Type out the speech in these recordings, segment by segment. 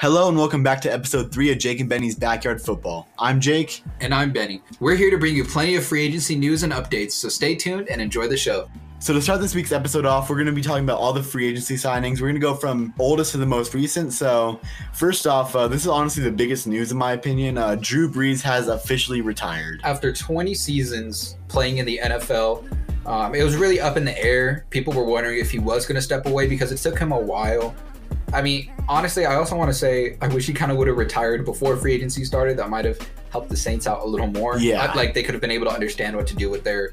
Hello and welcome back to episode three of Jake and Benny's Backyard Football. I'm Jake. And I'm Benny. We're here to bring you plenty of free agency news and updates, so stay tuned and enjoy the show. So to start this week's episode off, we're going to be talking about all the free agency signings. We're going to go from oldest to the most recent. So first off, uh, this is honestly the biggest news in my opinion. Uh, Drew Brees has officially retired. After 20 seasons playing in the NFL, um, it was really up in the air. People were wondering if he was going to step away because it took him a while. I mean, honestly, I also want to say I wish he kind of would have retired before free agency started. That might have helped the Saints out a little more. Yeah. like they could have been able to understand what to do with their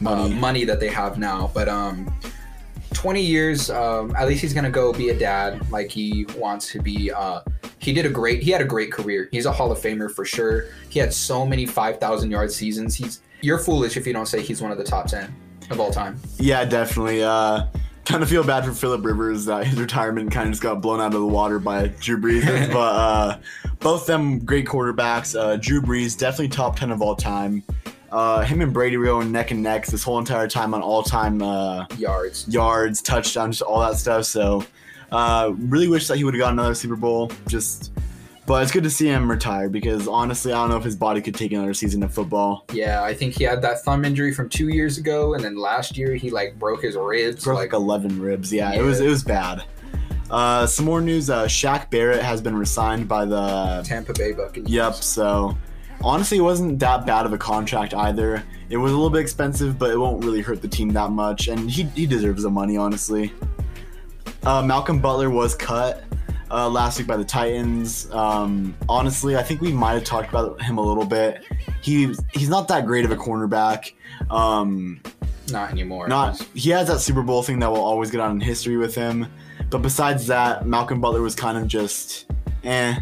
Money. uh, money that they have now. But um, 20 years, um, at least he's gonna go be a dad like he wants to be. Uh, he did a great. He had a great career. He's a Hall of Famer for sure. He had so many 5,000 yard seasons. He's you're foolish if you don't say he's one of the top 10 of all time. Yeah, definitely. Uh, kind of feel bad for Philip Rivers that his retirement kind of just got blown out of the water by Drew Brees. but uh, both them great quarterbacks. Uh, Drew Brees definitely top ten of all time. Uh, him and Brady were going neck and neck this whole entire time on all time uh, Yards. yards, touchdowns, all that stuff. So uh, really wish that he would have got another Super Bowl. Just, but it's good to see him retire because honestly, I don't know if his body could take another season of football. Yeah, I think he had that thumb injury from two years ago, and then last year he like broke his ribs. broke like like 11 ribs. Yeah, Yeah. it was it was bad. Uh, some more news. Uh, Shaq Barrett has been resigned by the. Tampa Bay Buccaneers. Yep. So honestly, it wasn't that bad of a contract either. It was a little bit expensive, but it won't really hurt the team that much, and he he deserves the money honestly. Uh, Malcolm Butler was cut uh, last week by the Titans. Um, honestly, I think we might have talked about him a little bit. He he's not that great of a cornerback. Um, Not anymore. not he has that Super Bowl thing that will always get on in history with him. But besides that, Malcolm Butler was kind of just eh.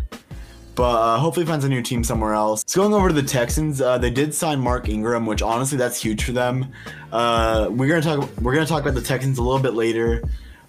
But uh, hopefully finds a new team somewhere else. So going over to the Texans, uh, they did sign Mark Ingram, which honestly that's huge for them. Uh, we're gonna talk we're gonna talk about the Texans a little bit later,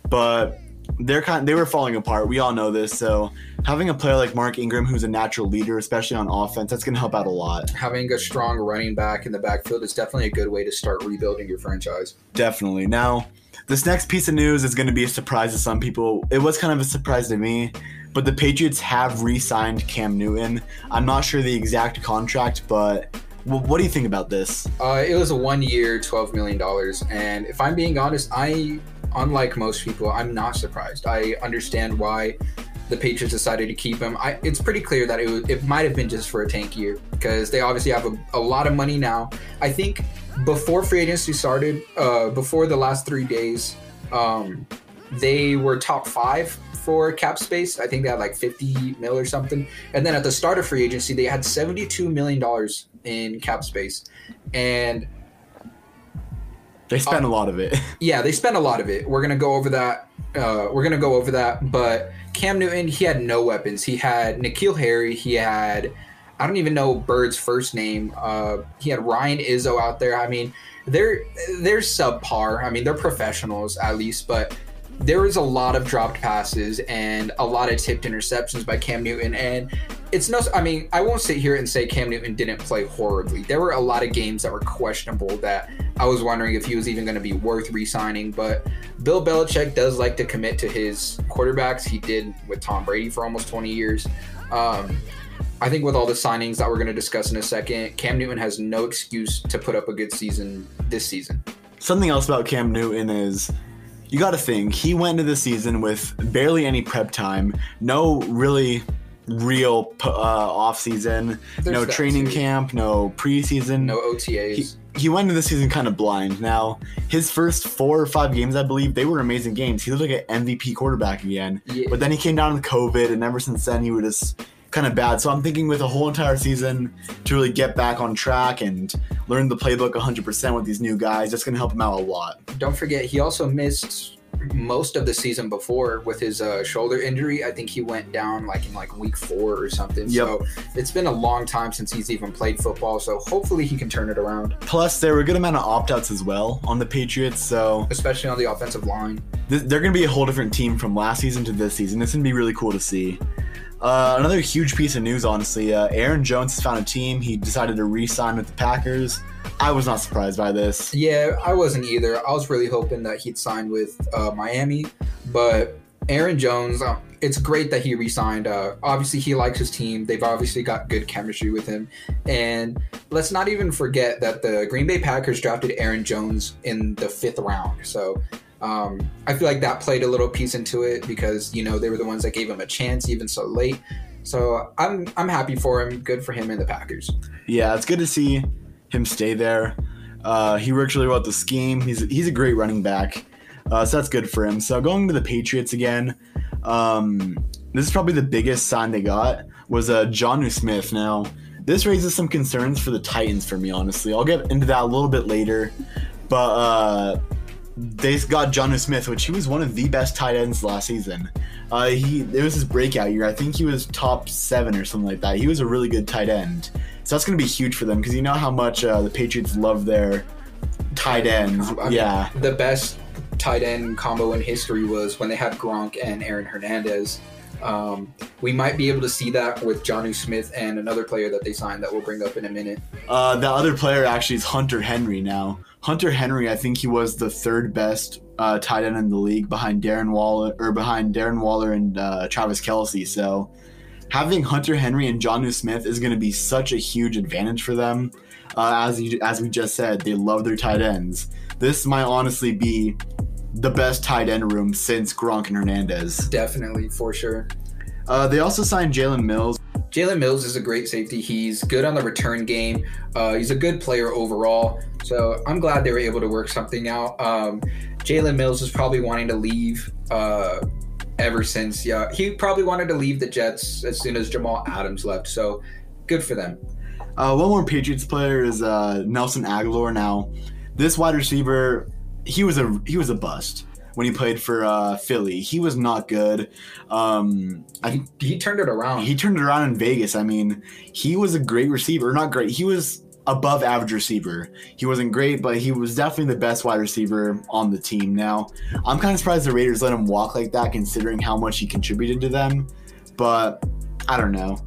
but they're kind they were falling apart. We all know this. So having a player like Mark Ingram, who's a natural leader, especially on offense, that's gonna help out a lot. having a strong running back in the backfield is definitely a good way to start rebuilding your franchise. Definitely. Now, this next piece of news is going to be a surprise to some people. It was kind of a surprise to me, but the Patriots have re signed Cam Newton. I'm not sure the exact contract, but wh- what do you think about this? Uh, it was a one year, $12 million. And if I'm being honest, I, unlike most people, I'm not surprised. I understand why the Patriots decided to keep him. I, it's pretty clear that it, it might have been just for a tank year because they obviously have a, a lot of money now. I think before free agency started, uh, before the last three days, um, they were top five for cap space. I think they had like 50 mil or something. And then at the start of free agency, they had 72 million dollars in cap space. And They spent a lot of it. yeah, they spent a lot of it. We're gonna go over that. Uh, we're gonna go over that. But Cam Newton, he had no weapons. He had N'Keal Harry. He had I don't even know Byrd's first name. Uh, he had Ryan Izzo out there. I mean, they're they're subpar. I mean, they're professionals at least, but there was a lot of dropped passes and a lot of tipped interceptions by Cam Newton. And it's no, I mean, I won't sit here and say Cam Newton didn't play horribly. There were a lot of games that were questionable that I was wondering if he was even going to be worth re signing. But Bill Belichick does like to commit to his quarterbacks. He did with Tom Brady for almost 20 years. Um, I think with all the signings that we're going to discuss in a second, Cam Newton has no excuse to put up a good season this season. Something else about Cam Newton is you got to think he went into the season with barely any prep time, no really real uh, off season, There's no training too. camp, no preseason. No OTAs. he, he went into the season kind of blind. Now, his first four or five games, I believe, they were amazing games. He looked like an MVP quarterback again. Yeah. But then he came down with COVID, and ever since then, he was just kind of bad. So I'm thinking with a whole entire season to really get back on track and learn the playbook 100% with these new guys, that's going to help him out a lot. Don't forget, he also missed most of the season before with his uh, shoulder injury. I think he went down like in like week four or something. Yep. So it's been a long time since he's even played football. So hopefully he can turn it around, Plus, there were a good amount of opt outs as well on the Patriots. So especially on the offensive line. they're going to be a whole different team from last season to this season. It's going to be really cool to see. Uh, another huge piece of news, honestly. Uh, Aaron Jones has found a team. He decided to re-sign with the Packers. I was not surprised by this. Yeah, I wasn't either. I was really hoping that he'd sign with uh, Miami, but Aaron Jones, um, it's great that he resigned. Uh, obviously, he likes his team. They've obviously got good chemistry with him. And let's not even forget that the Green Bay Packers drafted Aaron Jones in the fifth round. So um, I feel like that played a little piece into it because you know they were the ones that gave him a chance even so late. So I'm I'm happy for him. Good for him and the Packers. Yeah, it's good to see him stay there. Uh, he works really well with the scheme. He's he's a great running back, uh, so that's good for him. So going to the Patriots again, um, this is probably the biggest sign they got was uh, Jonnu Smith. Now this raises some concerns for the Titans for me, honestly. I'll get into that a little bit later, but uh, they got Jonnu Smith, which he was one of the best tight ends last season. Uh, he it was his breakout year. I think he was top seven or something like that. He was a really good tight end. So that's going to be huge for them because you know how much uh, the Patriots love their tight ends. I mean, yeah, the best tight end combo in history was when they had Gronk and Aaron Hernandez. Um, we might be able to see that with Jonnu Smith and another player that they signed that we'll bring up in a minute. uh, the other player actually is Hunter Henry now. Hunter Henry, I think he was the third best uh, tight end in the league behind Darren Waller or behind Darren Waller and uh, Travis Kelce. So having Hunter Henry and Jonnu Smith is going to be such a huge advantage for them. Uh, as you, as we just said, they love their tight ends. This might honestly be the best tight end room since Gronk and Hernandez. Definitely, for sure. Uh, they also signed Jalen Mills. Jalen Mills is a great safety. He's good on the return game. Uh, he's a good player overall. So I'm glad they were able to work something out. Um, Jalen Mills is probably wanting to leave uh, ever since. Yeah, he probably wanted to leave the Jets as soon as Jamal Adams left. So good for them. Uh, one more Patriots player is uh, Nelson Agholor. Now, this wide receiver, he was a he was a bust when he played for uh, Philly. He was not good. Um, I think He, he turned it around. he turned it around in Vegas. I mean, he was a great receiver. Not great. He was above average receiver. He wasn't great, but he was definitely the best wide receiver on the team. Now, I'm kind of surprised the Raiders let him walk like that, considering how much he contributed to them. But I don't know.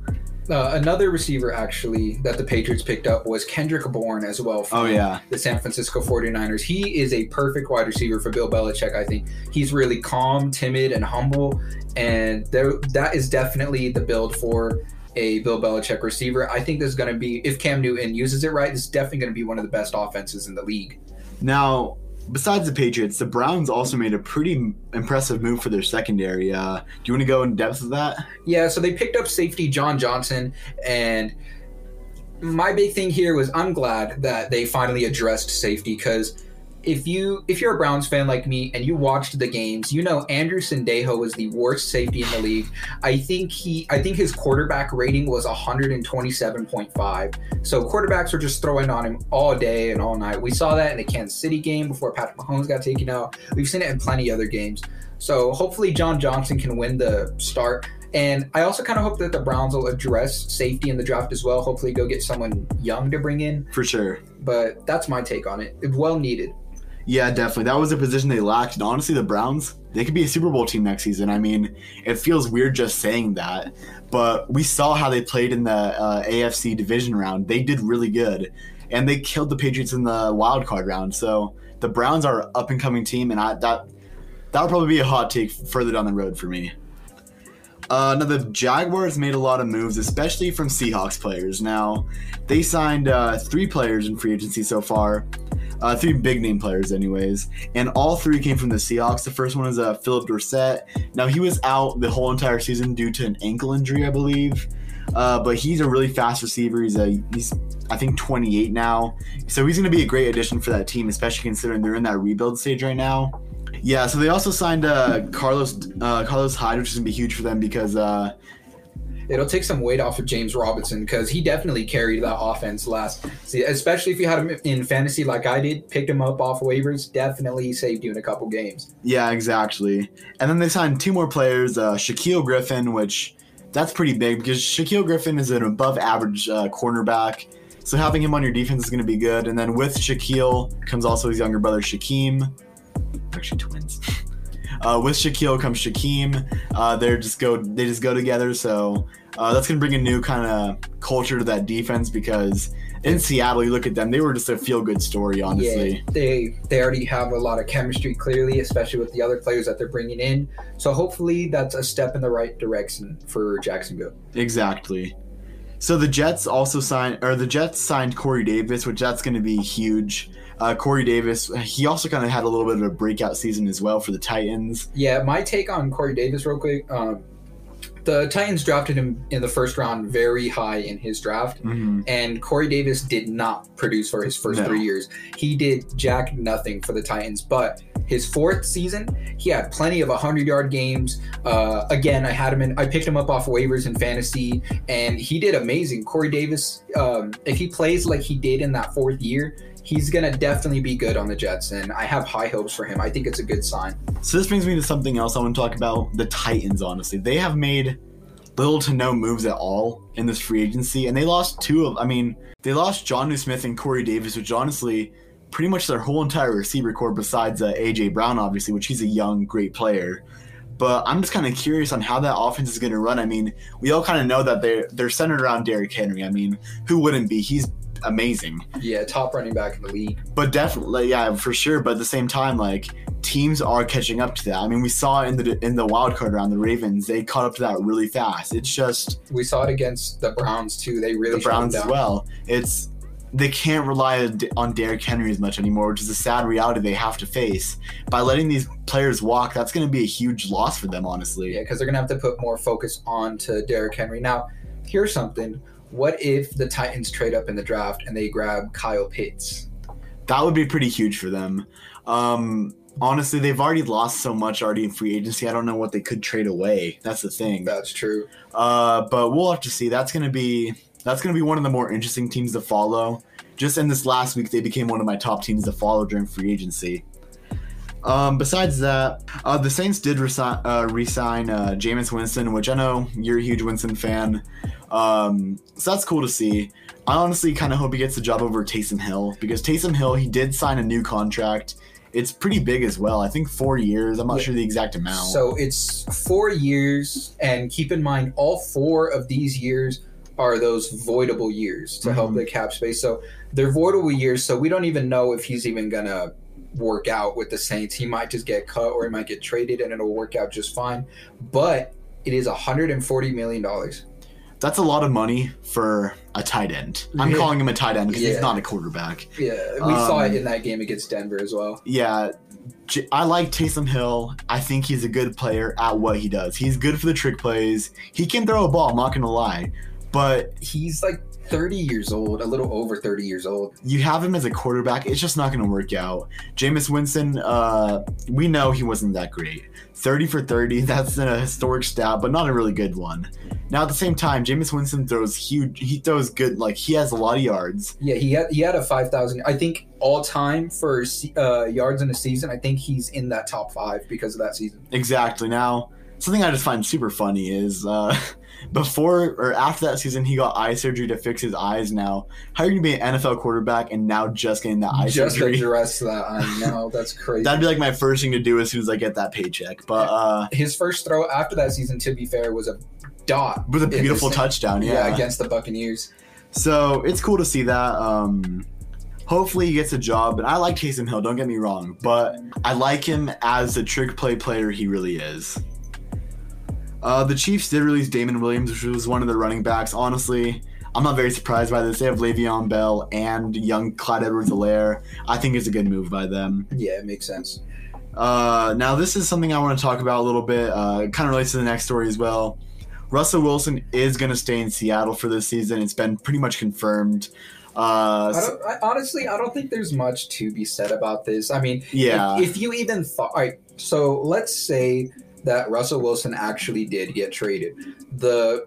Uh, another receiver actually that the Patriots picked up was Kendrick Bourne as well from Oh yeah. the San Francisco 49ers. He is a perfect wide receiver for Bill Belichick, I think. He's really calm, timid, and humble, and there, that is definitely the build for a Bill Belichick receiver. I think this is going to be, if Cam Newton uses it right, this is definitely going to be one of the best offenses in the league. Now, besides the Patriots, the Browns also made a pretty impressive move for their secondary. Uh, do you want to go in depth with that? Yeah, so they picked up safety John Johnson, and my big thing here was I'm glad that they finally addressed safety because if you if you're a Browns fan like me and you watched the games, you know Andrew Sendejo was the worst safety in the league. I think he I think his quarterback rating was 127.5. So quarterbacks were just throwing on him all day and all night. We saw that in the Kansas City game before Patrick Mahomes got taken out. We've seen it in plenty other games. So hopefully John Johnson can win the start. And I also kind of hope that the Browns will address safety in the draft as well. Hopefully, go get someone young to bring in. For sure. But that's my take on it. Well needed. Yeah, definitely. That was a position they lacked. And honestly, the Browns, they could be a Super Bowl team next season. I mean, it feels weird just saying that, but we saw how they played in the uh, AFC division round. They did really good, and they killed the Patriots in the wild card round. So the Browns are up and coming team, and I, that that would probably be a hot take further down the road for me. Uh, now the Jaguars made a lot of moves, especially from Seahawks players. Now they signed uh, three players in free agency so far, uh, three big name players, anyways, and all three came from the Seahawks. The first one is uh, Phillip Dorsett. Now he was out the whole entire season due to an ankle injury, I believe. Uh, but he's a really fast receiver. He's a he's I think 28 now, so he's going to be a great addition for that team, especially considering they're in that rebuild stage right now. Yeah, so they also signed uh, Carlos uh, Carlos Hyde, which is gonna be huge for them because uh, It'll take some weight off of James Robinson because he definitely carried that offense last. See, especially if you had him in fantasy like I did, picked him up off waivers, definitely saved you in a couple games. yeah, exactly. And then they signed two more players, uh, Shaquill Griffin, which that's pretty big because Shaquill Griffin is an above average uh, cornerback. So having him on your defense is going to be good. And then with Shaquill comes also his younger brother Shaquem, actually twins. Uh, with Shaquill comes Shaquem. Uh, they're just go they just go together. So uh, that's gonna bring a new kind of culture to that defense because in Seattle, you look at them, they were just a feel good story, honestly. Yeah, they they already have a lot of chemistry, clearly, especially with the other players that they're bringing in. So hopefully, that's a step in the right direction for Jacksonville. Exactly. So the Jets also signed, or the Jets signed Corey Davis, which that's going to be huge. Uh, Corey Davis, he also kind of had a little bit of a breakout season as well for the Titans. Yeah, my take on Corey Davis, real quick. Um, the Titans drafted him in the first round very high in his draft, Mhm. and Corey Davis did not produce for his first No. three years. He did jack nothing for the Titans, but his fourth season, he had plenty of 100 yard games. Uh, again, I had him in, I picked him up off waivers in fantasy, and he did amazing. Corey Davis, um, if he plays like he did in that fourth year, he's going to definitely be good on the Jets, and I have high hopes for him. I think it's a good sign. So this brings me to something else I want to talk about the Titans, honestly. They have made little to no moves at all in this free agency, and they lost two of, I mean, they lost John Smith and Corey Davis, which honestly, pretty much their whole entire receiver core besides uh, AJ Brown, obviously, which he's a young, great player. But I'm just kind of curious on how that offense is going to run. I mean, we all kind of know that they're they're centered around Derrick Henry. I mean, who wouldn't be? He's amazing. Yeah, top running back in the league. But definitely, yeah, for sure. But at the same time, like teams are catching up to that. I mean, we saw in the in the wild card round, the Ravens they caught up to that really fast. It's just We saw it against the Browns too. They really the Browns as well. It's they can't rely on Derrick Henry as much anymore, which is a sad reality they have to face. By letting these players walk, that's going to be a huge loss for them, honestly. Yeah, because they're gonna have to put more focus on to Derrick Henry. Now, here's something. What if the Titans trade up in the draft and they grab Kyle Pitts? That would be pretty huge for them. Um, honestly, they've already lost so much already in free agency. I don't know what they could trade away. That's the thing. That's true. Uh, but we'll have to see. That's gonna be that's gonna be one of the more interesting teams to follow. Just in this last week, they became one of my top teams to follow during free agency. Um, besides that, uh, the Saints did resi- uh, re-sign uh, Jameis Winston, which I know you're a huge Winston fan. Um, so that's cool to see. I honestly kind of hope he gets the job over Taysom Hill because Taysom Hill he did sign a new contract. It's pretty big as well. I think four years. I'm not Yeah. sure the exact amount. So it's four years, and keep in mind, all four of these years are those voidable years to help Mhm. the cap space. So they're voidable years. So we don't even know if he's even gonna work out with the Saints. He might just get cut, or he might get traded, and it'll work out just fine. But it is 140 million dollars. That's a lot of money for a tight end. I'm Yeah. calling him a tight end because Yeah. he's not a quarterback. Yeah, we saw Um, it in that game against Denver as well. Yeah, J- I like Taysom Hill. I think he's a good player at what he does. He's good for the trick plays. He can throw a ball, I'm not to lie. But He's like 30 years old, a little over 30 years old. you have him as a quarterback, it's just not going to work out. Jameis Winston, uh, we know he wasn't that great. 30 for 30, that's a historic stat, but not a really good one. Now, at the same time, Jameis Winston throws huge, he throws good, like, he has a lot of yards. Yeah, he had he had a 5,000. I think all time for uh, yards in a season. I think he's in that top five because of that season. Exactly. Now, something I just find super funny is uh, before or after that season, he got eye surgery to fix his eyes. Now, how are you gonna be an NFL quarterback and now just getting that eye Just surgery? address that. I know that's crazy. That'd be like my first thing to do as soon as I get that paycheck. But uh, His first throw after that season, to be fair, was a dot. with a beautiful touchdown, Yeah, yeah. against the Buccaneers. So it's cool to see that. Um, hopefully he gets a job. And I like Taysom Hill. Don't get me wrong, but I like him as the trick play player he really is. Uh, the Chiefs did release Damien Williams, which was one of their running backs. Honestly, I'm not very surprised by this. They have Le'Veon Bell and young Clyde Edwards-Helaire. I think it's a good move by them. Yeah, it makes sense. Uh, now, this is something I want to talk about a little bit. Uh, it kind of relates to the next story as well. Russell Wilson is going to stay in Seattle for this season. It's been pretty much confirmed. Uh, I don't, I, honestly, I don't think there's much to be said about this. I mean, yeah. if, if you even thought, all right, so let's say that Russell Wilson actually did get traded, the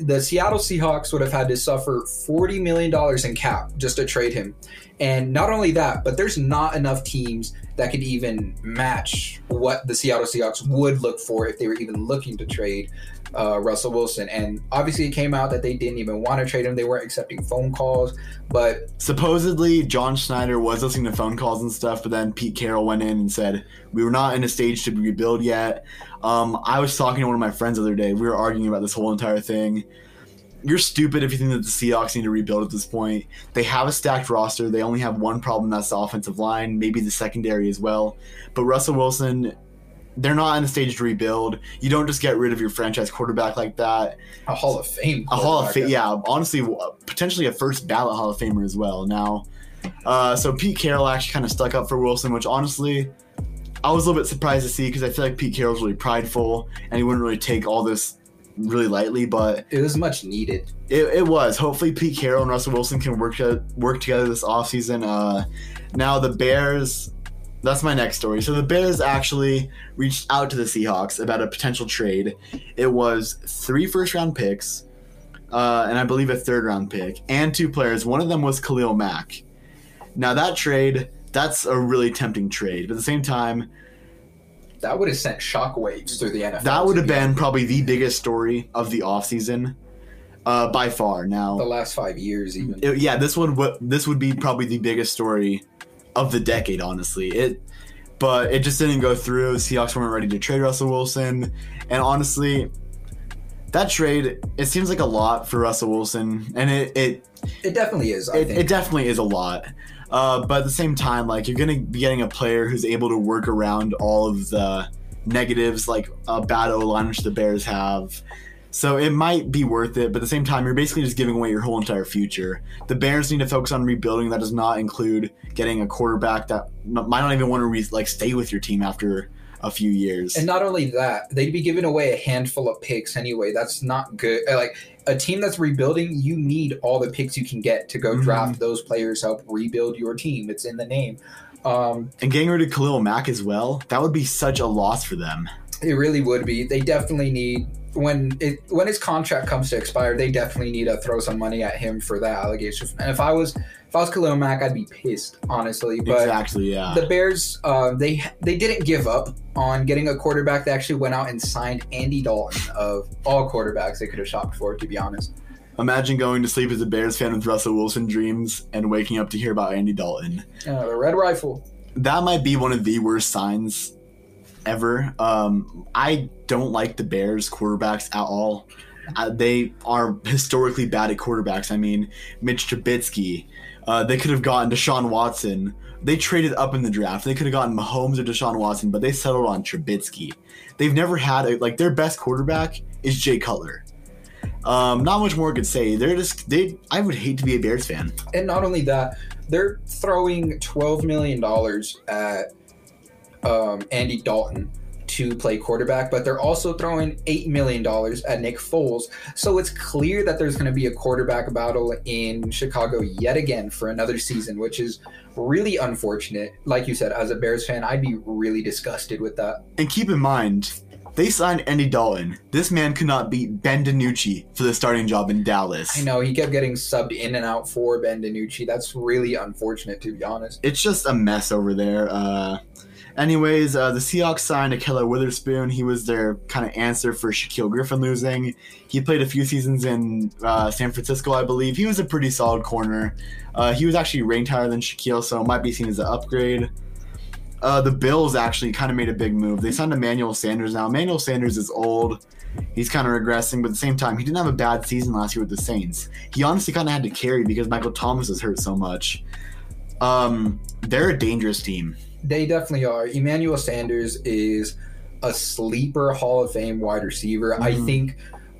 the Seattle Seahawks would have had to suffer forty million dollars in cap just to trade him, And not only that, but there's not enough teams that could even match what the Seattle Seahawks would look for if they were even looking to trade uh, Russell Wilson. And obviously, it came out that they didn't even want to trade him. They weren't accepting phone calls. But Supposedly, John Schneider was listening to phone calls and stuff, but then Pete Carroll went in and said, We were not in a stage to rebuild yet. Um, I was talking to one of my friends the other day. We were arguing about this whole entire thing. You're stupid if you think that the Seahawks need to rebuild at this point. They have a stacked roster. They only have one problem that's the offensive line, maybe the secondary as well. But Russell Wilson, they're not in a stage to rebuild. You don't just get rid of your franchise quarterback like that. a Hall of Fame. A Hall of. Fame, yeah. Honestly, potentially a first ballot Hall of Famer as well. Now, uh, so Pete Carroll actually kind of stuck up for Wilson, which honestly, I was a little bit surprised to see because I feel like Pete Carroll's really prideful and he wouldn't really take all this really lightly. But It was much needed. it, it was. Hopefully, Pete Carroll and Russell Wilson can work to, work together this offseason. Uh, now, the Bears. That's my next story. So the Bears actually reached out to the Seahawks about a potential trade. It was three first round picks, uh, and I believe a third round pick, and two players. One of them was Khalil Mack. Now that trade, that's a really tempting trade. But at the same time, That would have sent shockwaves through the NFL. that would have been probably the biggest story of the offseason uh, by far. Now, the last five years, even. It- yeah, this would what this would be probably the biggest story of the decade, honestly. It, but it just didn't go through. Seahawks weren't ready to trade Russell Wilson, and honestly, that trade it seems like a lot for Russell Wilson, and it it It definitely is. I it, think. it definitely is a lot. Uh, but at the same time, like you're gonna be getting a player who's able to work around all of the negatives, like a bad O line which the Bears have. So it might be worth it, but at the same time, you're basically just giving away your whole entire future. The Bears need to focus on rebuilding. That does not include getting a quarterback that might not even want to re- like stay with your team after a few years. And not only that, they'd be giving away a handful of picks anyway. That's not good. Uh, Like a team that's rebuilding, you need all the picks you can get to go Mhm. draft those players, help rebuild your team. It's in the name. Um, and getting rid of Khalil Mack as well, that would be such a loss for them. it really would be. They definitely need when it when his contract comes to expire. They definitely need to throw some money at him for that allegation. And if I was if I was Khalil Mack, I'd be pissed, honestly. But exactly, yeah. the Bears, uh, they they didn't give up on getting a quarterback. They actually went out and signed Andy Dalton of all quarterbacks they could have shopped for. To be honest, Imagine going to sleep as a Bears fan with Russell Wilson dreams and waking up to hear about Andy Dalton. uh, the Red Rifle. That might be one of the worst signs ever. Um, I don't like the Bears quarterbacks at all. Uh, they are historically bad at quarterbacks. I mean, Mitch Trubisky. Uh, they could have gotten Deshaun Watson. They traded up in the draft. They could have gotten Mahomes or Deshaun Watson, but they settled on Trubisky. They've never had a, like their best quarterback is Jay Cutler. Um, not much more I could say. They're just they. I would hate to be a Bears fan. And not only that, they're throwing twelve million dollars at um, Andy Dalton to play quarterback, but they're also throwing eight million dollars at Nick Foles. So it's clear that there's going to be a quarterback battle in Chicago yet again for another season, which is really unfortunate. Like you said, as a Bears fan, I'd be really disgusted with that. And keep in mind, they signed Andy Dalton. This man could not beat Ben DiNucci for the starting job in Dallas. I know he kept getting subbed in and out for Ben DiNucci. That's really unfortunate, to be honest. It's just a mess over there. Uh, anyways, uh, the Seahawks signed Ahkello Witherspoon. He was their kind of answer for Shaquill Griffin losing. He played a few seasons in uh, San Francisco, I believe. He was a pretty solid corner. Uh, he was actually ranked higher than Shaquill, so it might be seen as an upgrade. Uh, the Bills actually kind of made a big move. They signed Emmanuel Sanders now. Emmanuel Sanders is old. He's kind of regressing, but at the same time, he didn't have a bad season last year with the Saints. He honestly kind of had to carry because Michael Thomas was hurt so much. Um, they're a dangerous team. They definitely are. Emmanuel Sanders is a sleeper Hall of Fame wide receiver. I Mhm. think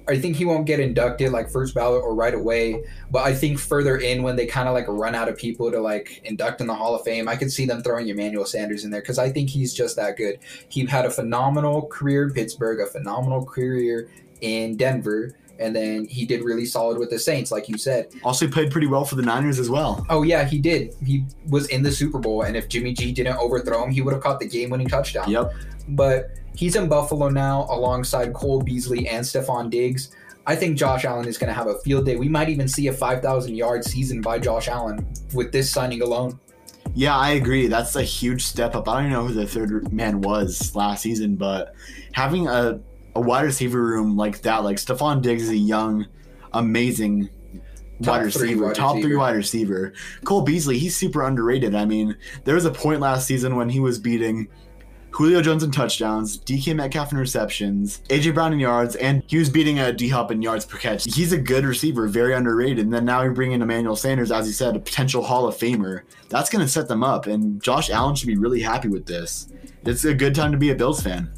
I think he won't get inducted like first ballot or right away, but I think further in when they kind of like run out of people to like induct in the Hall of Fame, I could see them throwing Emmanuel Sanders in there because I think he's just that good. He had a phenomenal career in Pittsburgh, a phenomenal career in Denver, and then he did really solid with the Saints, like you said. Also, he played pretty well for the Niners as well. Oh yeah, he did. He was in the Super Bowl, and if Jimmy G didn't overthrow him, he would have caught the game-winning touchdown. Yep. But he's in Buffalo now, alongside Cole Beasley and Stefon Diggs. I think Josh Allen is going to have a field day. We might even see a 5,000 yard season by Josh Allen with this signing alone. Yeah, I agree. That's a huge step up. I don't even know who the third man was last season, but having a, a wide receiver room like that, like Stefon Diggs is a young, amazing Top wide receiver, wide top three wide receiver. Cole Beasley, he's super underrated. I mean, there was a point last season when he was beating Julio Jones in touchdowns, DK Metcalf in receptions, AJ Brown in yards, and he was beating uh, a D Hop in yards per catch. He's a good receiver, very underrated. And then now you bring in Emmanuel Sanders, as you said, a potential Hall of Famer. That's going to set them up, and Josh Allen should be really happy with this. It's a good time to be a Bills fan.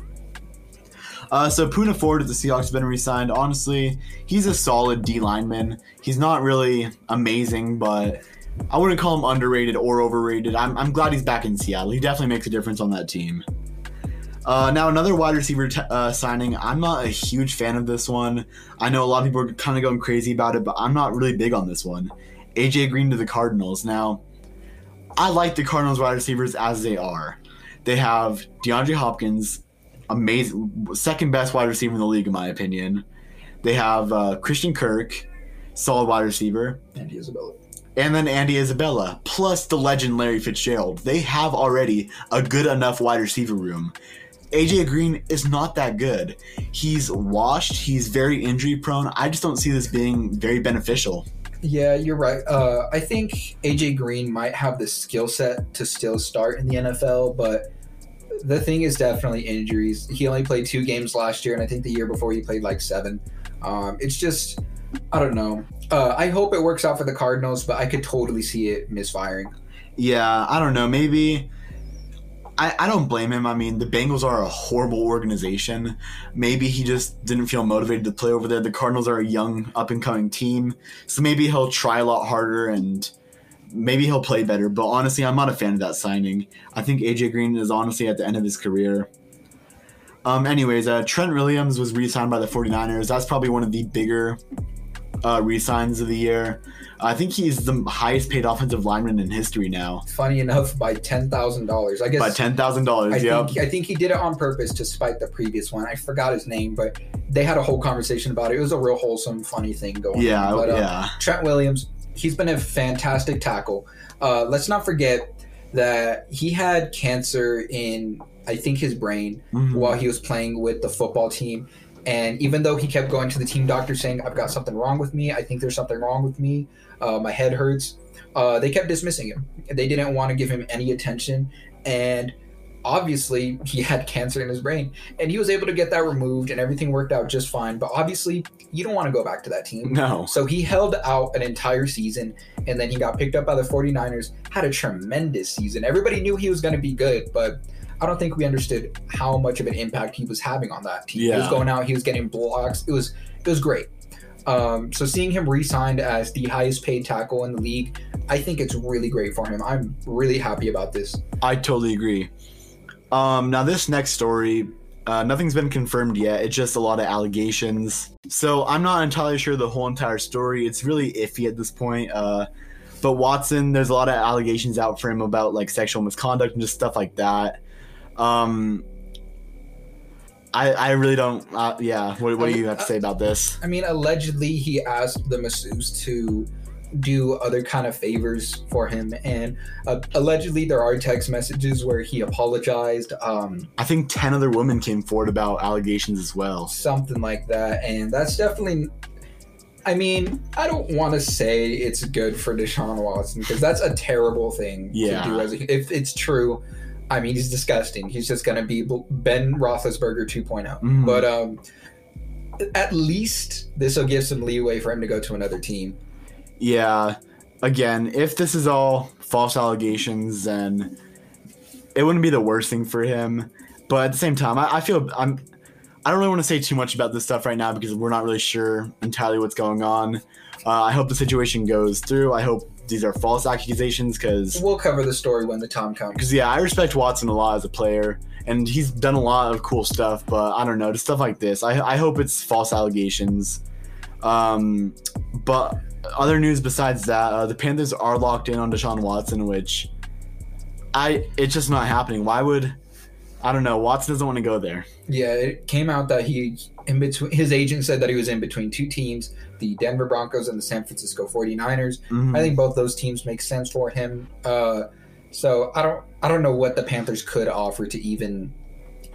Uh, so Poona Ford at the Seahawks has been re-signed. Honestly, he's a solid D lineman. He's not really amazing, but I wouldn't call him underrated or overrated. I'm, I'm glad he's back in Seattle. He definitely makes a difference on that team. Uh, now another wide receiver t- uh, signing. I'm not a huge fan of this one. I know a lot of people are kind of going crazy about it, but I'm not really big on this one. AJ Green to the Cardinals. Now, I like the Cardinals wide receivers as they are. They have DeAndre Hopkins, amazing, second best wide receiver in the league in my opinion. They have uh, Christian Kirk, solid wide receiver, And Isabella. and then Andy Isabella, plus the legend Larry Fitzgerald. They have already a good enough wide receiver room. AJ Green is not that good. He's washed. He's very injury prone. I just don't see this being very beneficial. Yeah, you're right. Uh, I think AJ Green might have the skill set to still start in the NFL, but the thing is definitely injuries. He only played two games last year, and I think the year before he played like seven. Um, it's just, I don't know. Uh, I hope it works out for the Cardinals, but I could totally see it misfiring. Yeah, I don't know. Maybe. I, I don't blame him. I mean, the Bengals are a horrible organization. Maybe he just didn't feel motivated to play over there. The Cardinals are a young, up and coming team. So maybe he'll try a lot harder and maybe he'll play better. But honestly, I'm not a fan of that signing. I think AJ Green is honestly at the end of his career. Um, anyways, uh, Trent Williams was re signed by the 49ers. That's probably one of the bigger uh, re signs of the year. I think he's the highest paid offensive lineman in history now. Funny enough, by ten thousand dollars. I guess By ten thousand dollars, think I think he did it on purpose to spite the previous one. I forgot his name, but they had a whole conversation about it. It was a real wholesome, funny thing going Yeah, on. But, uh, yeah. Trent Williams, he's been a fantastic tackle. Uh, let's not forget that he had cancer in, I think, his brain Mhm. while he was playing with the football team. And even though he kept going to the team doctor saying, I've got something wrong with me, I think there's something wrong with me, uh, my head hurts, uh, they kept dismissing him. They didn't want to give him any attention. And obviously, he had cancer in his brain. And he was able to get that removed, and everything worked out just fine. But obviously, you don't want to go back to that team. No. So he held out an entire season and then he got picked up by the 49ers, had a tremendous season. Everybody knew he was going to be good, but I don't think we understood how much of an impact he was having on that team. He was Yeah. going out, he was getting blocks. It was it was great. Um, so seeing him re-signed as the highest paid tackle in the league, I think it's really great for him. I'm really happy about this. I totally agree. Um, now this next story, uh, nothing's been confirmed yet. It's just a lot of allegations. So I'm not entirely sure the whole entire story. It's really iffy at this point. Uh, but Watson, there's a lot of allegations out for him about like sexual misconduct and just stuff like that. Um, I I really don't. Uh, yeah. What, what do you have to say about this? I mean, allegedly he asked the masseuse to do other kind of favors for him, and uh, allegedly there are text messages where he apologized, um, I think ten other women came forward about allegations as well. something like that, and that's definitely. I mean, I don't want to say it's good for Deshaun Watson because that's a terrible thing Yeah. to do. As a, if it's true, I mean, he's disgusting. He's just gonna be Ben Roethlisberger 2.0. Mhm. But um, at least this will give some leeway for him to go to another team. Yeah. Again, if this is all false allegations, then it wouldn't be the worst thing for him. But at the same time, I, I feel I'm. I don't really want to say too much about this stuff right now because we're not really sure entirely what's going on. Uh, I hope the situation goes through. I hope these are false accusations because We'll cover the story when the time comes. because yeah, I respect Watson a lot as a player, and he's done a lot of cool stuff. But I don't know, just stuff like this. I I hope it's false allegations. Um, but other news besides that, uh, the Panthers are locked in on Deshaun Watson, which I it's just not happening. Why would I don't know. Watson doesn't want to go there. Yeah, it came out that he in between his agent said that he was in between two teams, the Denver Broncos and the San Francisco 49ers. Mhm. I think both those teams make sense for him. Uh, so I don't I don't know what the Panthers could offer to even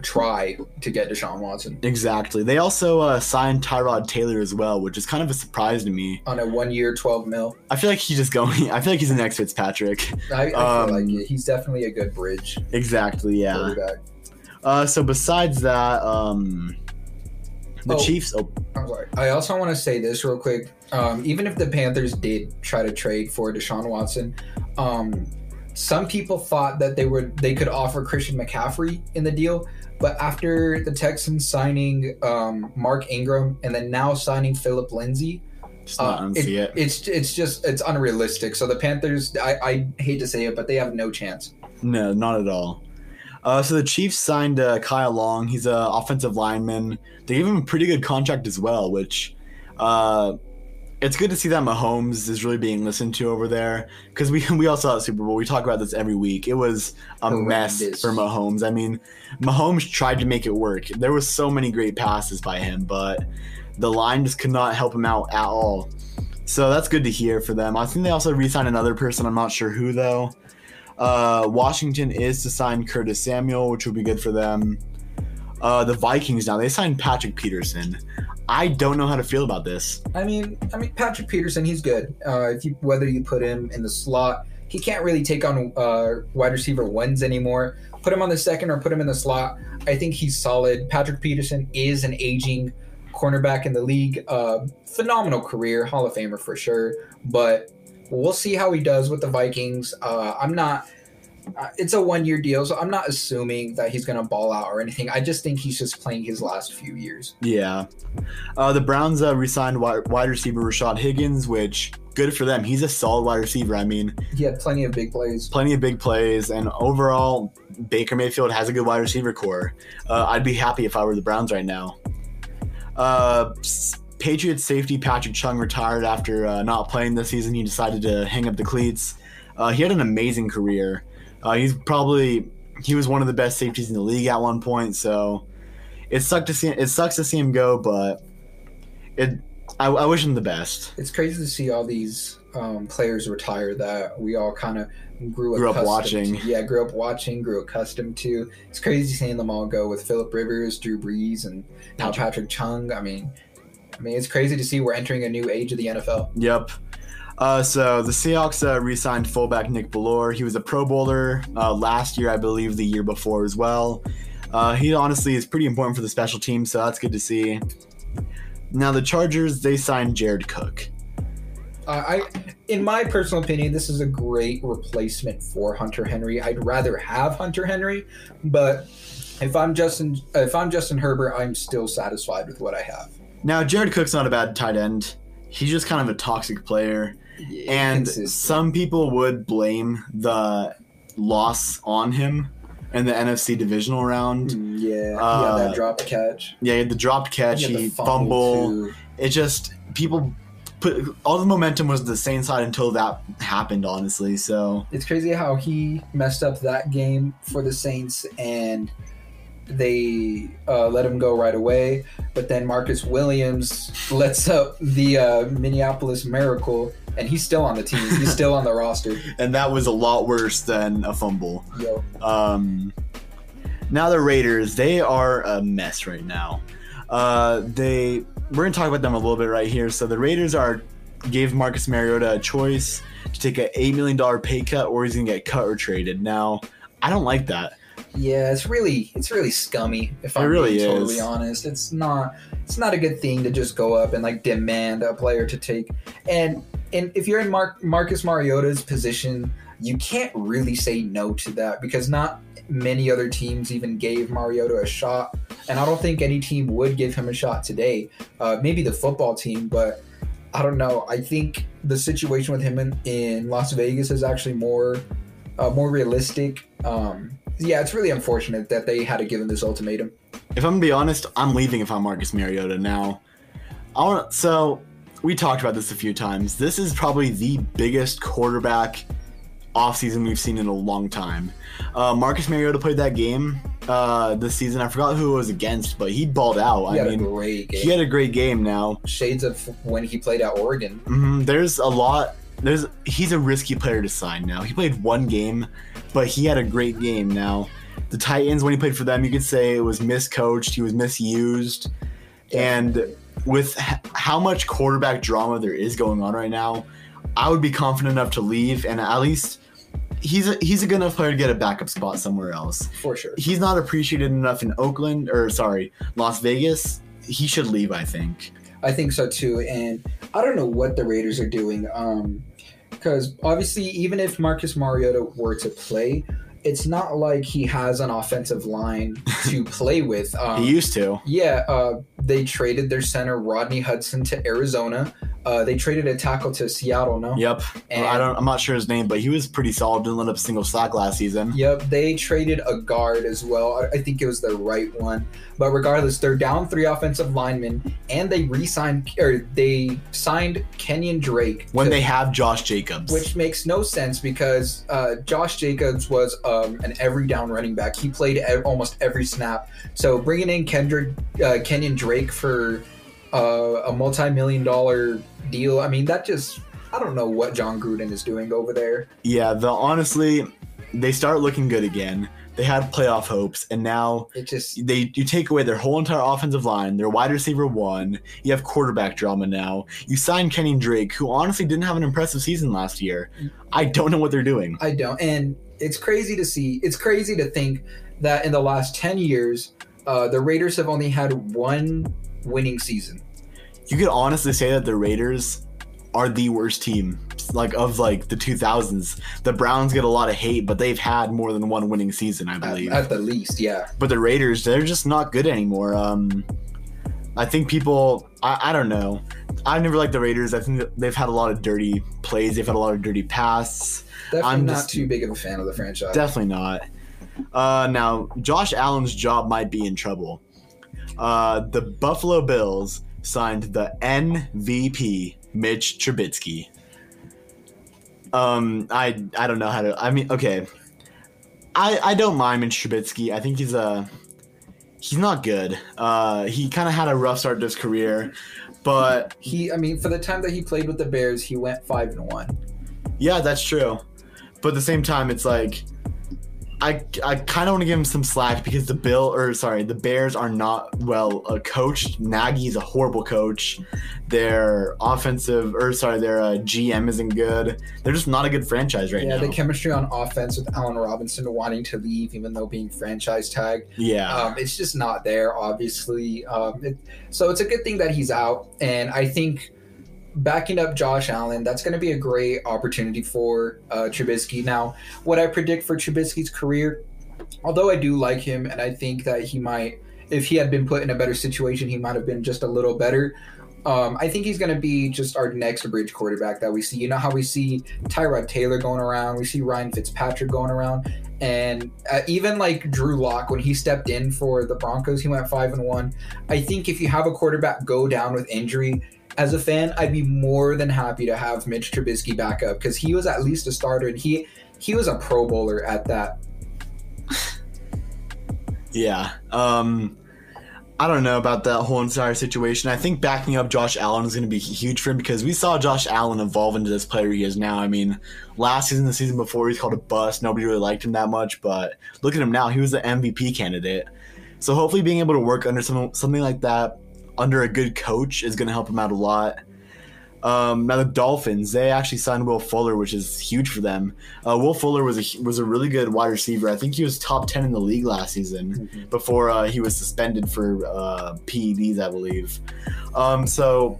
try to get Deshaun Watson Exactly. They also uh, signed Tyrod Taylor as well, which is kind of a surprise to me. on a one year 12 mil. I feel like he's just going. I feel like he's the next Fitzpatrick. I, I Um, feel like it. he's definitely a good bridge Exactly. Yeah. Uh, so besides that, um, the Oh. Chiefs. Oh, I'm sorry. I also want to say this real quick. Um, even if the Panthers did try to trade for Deshaun Watson, um, some people thought that they would they could offer Christian McCaffrey in the deal, but after the Texans signing um, Mark Ingram and then now signing Phillip Lindsay, uh, it. it's it's just it's unrealistic. So the Panthers, I, I hate to say it, but they have no chance. No, not at all. Uh, so the Chiefs signed uh, Kyle Long. He's an offensive lineman. They gave him a pretty good contract as well, which uh, it's good to see that Mahomes is really being listened to over there. Because we we all saw at Super Bowl. We talk about this every week. It was a mess Horrendous. for Mahomes. I mean, Mahomes tried to make it work. There was so many great passes by him, but the line just could not help him out at all. So that's good to hear for them. I think they also re-signed another person. I'm not sure who though. Uh, Washington is to sign Curtis Samuel, which would be good for them. Uh, the Vikings now they signed Patrick Peterson. I don't know how to feel about this. I mean, I mean Patrick Peterson, he's good. Uh, if you whether you put him in the slot, he can't really take on uh, wide receiver ones anymore. Put him on the second or put him in the slot. I think he's solid. Patrick Peterson is an aging cornerback in the league. Uh, phenomenal career, Hall of Famer for sure. But we'll see how he does with the Vikings. Uh, I'm not. Uh, it's a one year deal, so I'm not assuming that he's going to ball out or anything. I just think he's just playing his last few years. Yeah. Uh, the Browns uh, re-signed wide, wide receiver Rashad Higgins, which good for them. He's a solid wide receiver. I mean, He had plenty of big plays. plenty of big plays, and overall, Baker Mayfield has a good wide receiver core. Uh, I'd be happy if I were the Browns right now. Uh, Patriots safety Patrick Chung retired after uh, not playing this season. He decided to hang up the cleats. Uh, he had an amazing career. Uh, he's probably he was one of the best safeties in the league at one point. So it sucked to see it sucks to see him go, but it I, I wish him the best. it's crazy to see all these um, players retire that we all kind of grew, Grew up watching. To. Yeah, grew up watching, grew accustomed to. It's crazy seeing them all go with Philip Rivers, Drew Brees, and now Patrick. Patrick Chung. I mean, I mean, it's crazy to see we're entering a new age of the NFL. Yep. Uh, so the Seahawks uh, re-signed fullback Nick Bellore. He was a Pro Bowler uh, last year, I believe, the year before as well. Uh, he honestly is pretty important for the special team, so that's good to see. Now the Chargers they signed Jared Cook. Uh, I, in my personal opinion, this is a great replacement for Hunter Henry. I'd rather have Hunter Henry, but if I'm Justin, if I'm Justin Herbert, I'm still satisfied with what I have. Now Jared Cook's not a bad tight end. He's just kind of a toxic player, and some people would blame the loss on him in the NFC divisional round. Mm, yeah, Uh, yeah, that drop catch. Yeah, he had the dropped catch, He he the fumble. it just people put all the momentum was the Saints side until that happened, honestly. So It's crazy how he messed up that game for the Saints and they uh, let him go right away. But then Marcus Williams lets up the uh, Minneapolis Miracle, and he's still on the team. He's still on the roster. and that was a lot worse than a fumble. Yo, Um, now the Raiders, they are a mess right now. Uh, they we're gonna talk about them a little bit right here. So the Raiders are gave Marcus Mariota a choice to take a eight million dollar pay cut, or he's gonna get cut or traded. Now I don't like that. yeah, it's really it's really scummy. If It I'm really being is. totally honest, it's not it's not a good thing to just go up and like demand a player to take. And and if you're in Marcus Mariota's position, you can't really say no to that because not many other teams even gave Mariota a shot, and I don't think any team would give him a shot today. Uh, maybe the football team, but I don't know. I think the situation with him in, in Las Vegas is actually more uh, more realistic. Um, yeah, it's really unfortunate that they had to give him this ultimatum. If I'm gonna be honest, I'm leaving if I'm Marcus Mariota now. I want so we talked about this a few times. This is probably the biggest quarterback offseason we've seen in a long time. Uh, Marcus Mariota played that game uh, this season. I forgot who it was against, but he balled out. He I had a mean, great game. he had a great game. Now, Shades of when he played at Oregon. hmm there's a lot. There's he's a risky player to sign now. He played one game, but he had a great game. Now, the Titans when he played for them, you could say it was miscoached. He was misused, and with how much quarterback drama there is going on right now, I would be confident enough to leave and at least. He's a, he's a good enough player to get a backup spot somewhere else. For sure. he's not appreciated enough in Oakland or sorry, Las Vegas. He should leave, I think. I think so too. And I don't know what the Raiders are doing. Um, because obviously, even if Marcus Mariota were to play, it's not like he has an offensive line to play with. Um, he used to. yeah, uh, they traded their center Rodney Hudson to Arizona. Uh, they traded a tackle to Seattle. No. Yep. And- I don't. I'm not sure his name, but he was pretty solid. Didn't let up a single sack last season. Yep, they traded a guard as well. I- think it was the right one. But regardless, they're down three offensive linemen, and they re-signed or they signed Kenyon Drake When to- they have Josh Jacobs. which makes no sense because uh, Josh Jacobs was um, an every down running back. He played almost every snap. So bringing in Kendrick, uh, Kenyon Drake for uh, a multi-million dollar deal, I mean that just I don't know what Jon Gruden is doing over there. yeah, the honestly, they start looking good again. They had playoff hopes, and now It just they you take away their whole entire offensive line, their wide receiver one. You have quarterback drama now. You sign Kenny Drake, who honestly didn't have an impressive season last year. I don't know what they're doing. I don't. And it's crazy to see. It's crazy to think that in the last 10 years, uh, the Raiders have only had one winning season. You could honestly say that the Raiders are the worst team, like of like the 2000s. The Browns get a lot of hate, but they've had more than one winning season, I believe. at the least, yeah. but the Raiders, they're just not good anymore. Um, I think people, I, I don't know. I've never liked the Raiders. I think they've had a lot of dirty plays. They've had a lot of dirty pass. Definitely I'm not just- too big of a fan of the franchise. Definitely not. Uh, now, Josh Allen's job might be in trouble. Uh, the Buffalo Bills signed the MVP, Mitch Trubisky. Um, I I don't know how to. I mean, okay, I I don't mind Mitch Trubisky. I think he's a he's not good. Uh, he kind of had a rough start to his career, but he, I mean, for the time that he played with the Bears, he went five and one. Yeah, that's true. But at the same time, it's like I I kind of want to give him some slack because the Bill or sorry, the Bears are not well uh, coached. Nagy's a horrible coach. Their offensive or sorry, their uh, GM isn't good. They're just not a good franchise right yeah, now. Yeah, the chemistry on offense with Allen Robinson wanting to leave, even though being franchise tagged, yeah, um, it's just not there. Obviously, um, it, so it's a good thing that he's out, and I think backing up Josh Allen, that's going to be a great opportunity for uh, Trubisky. Now, what I predict for Trubisky's career, although I do like him, and I think that he might, if he had been put in a better situation, he might have been just a little better. Um, I think he's going to be just our next bridge quarterback that we see. You know how we see Tyrod Taylor going around, we see Ryan Fitzpatrick going around, and uh, even like Drew Lock when he stepped in for the Broncos, he went five and one. I think if you have a quarterback go down with injury, as a fan, I'd be more than happy to have Mitch Trubisky back up because he was at least a starter and he he was a Pro Bowler at that. yeah. Um, I don't know about that whole entire situation. I think backing up Josh Allen is going to be huge for him because we saw Josh Allen evolve into this player he is now. I mean, last season, the season before, he's called a bust. Nobody really liked him that much, but look at him now. He was the MVP candidate. So hopefully, being able to work under some, something like that under a good coach is going to help him out a lot. Um, now the Dolphins, they actually signed Will Fuller, which is huge for them. Uh, Will Fuller was a was a really good wide receiver. I think he was top ten in the league last season before uh, he was suspended for uh, PEDs, I believe. Um, so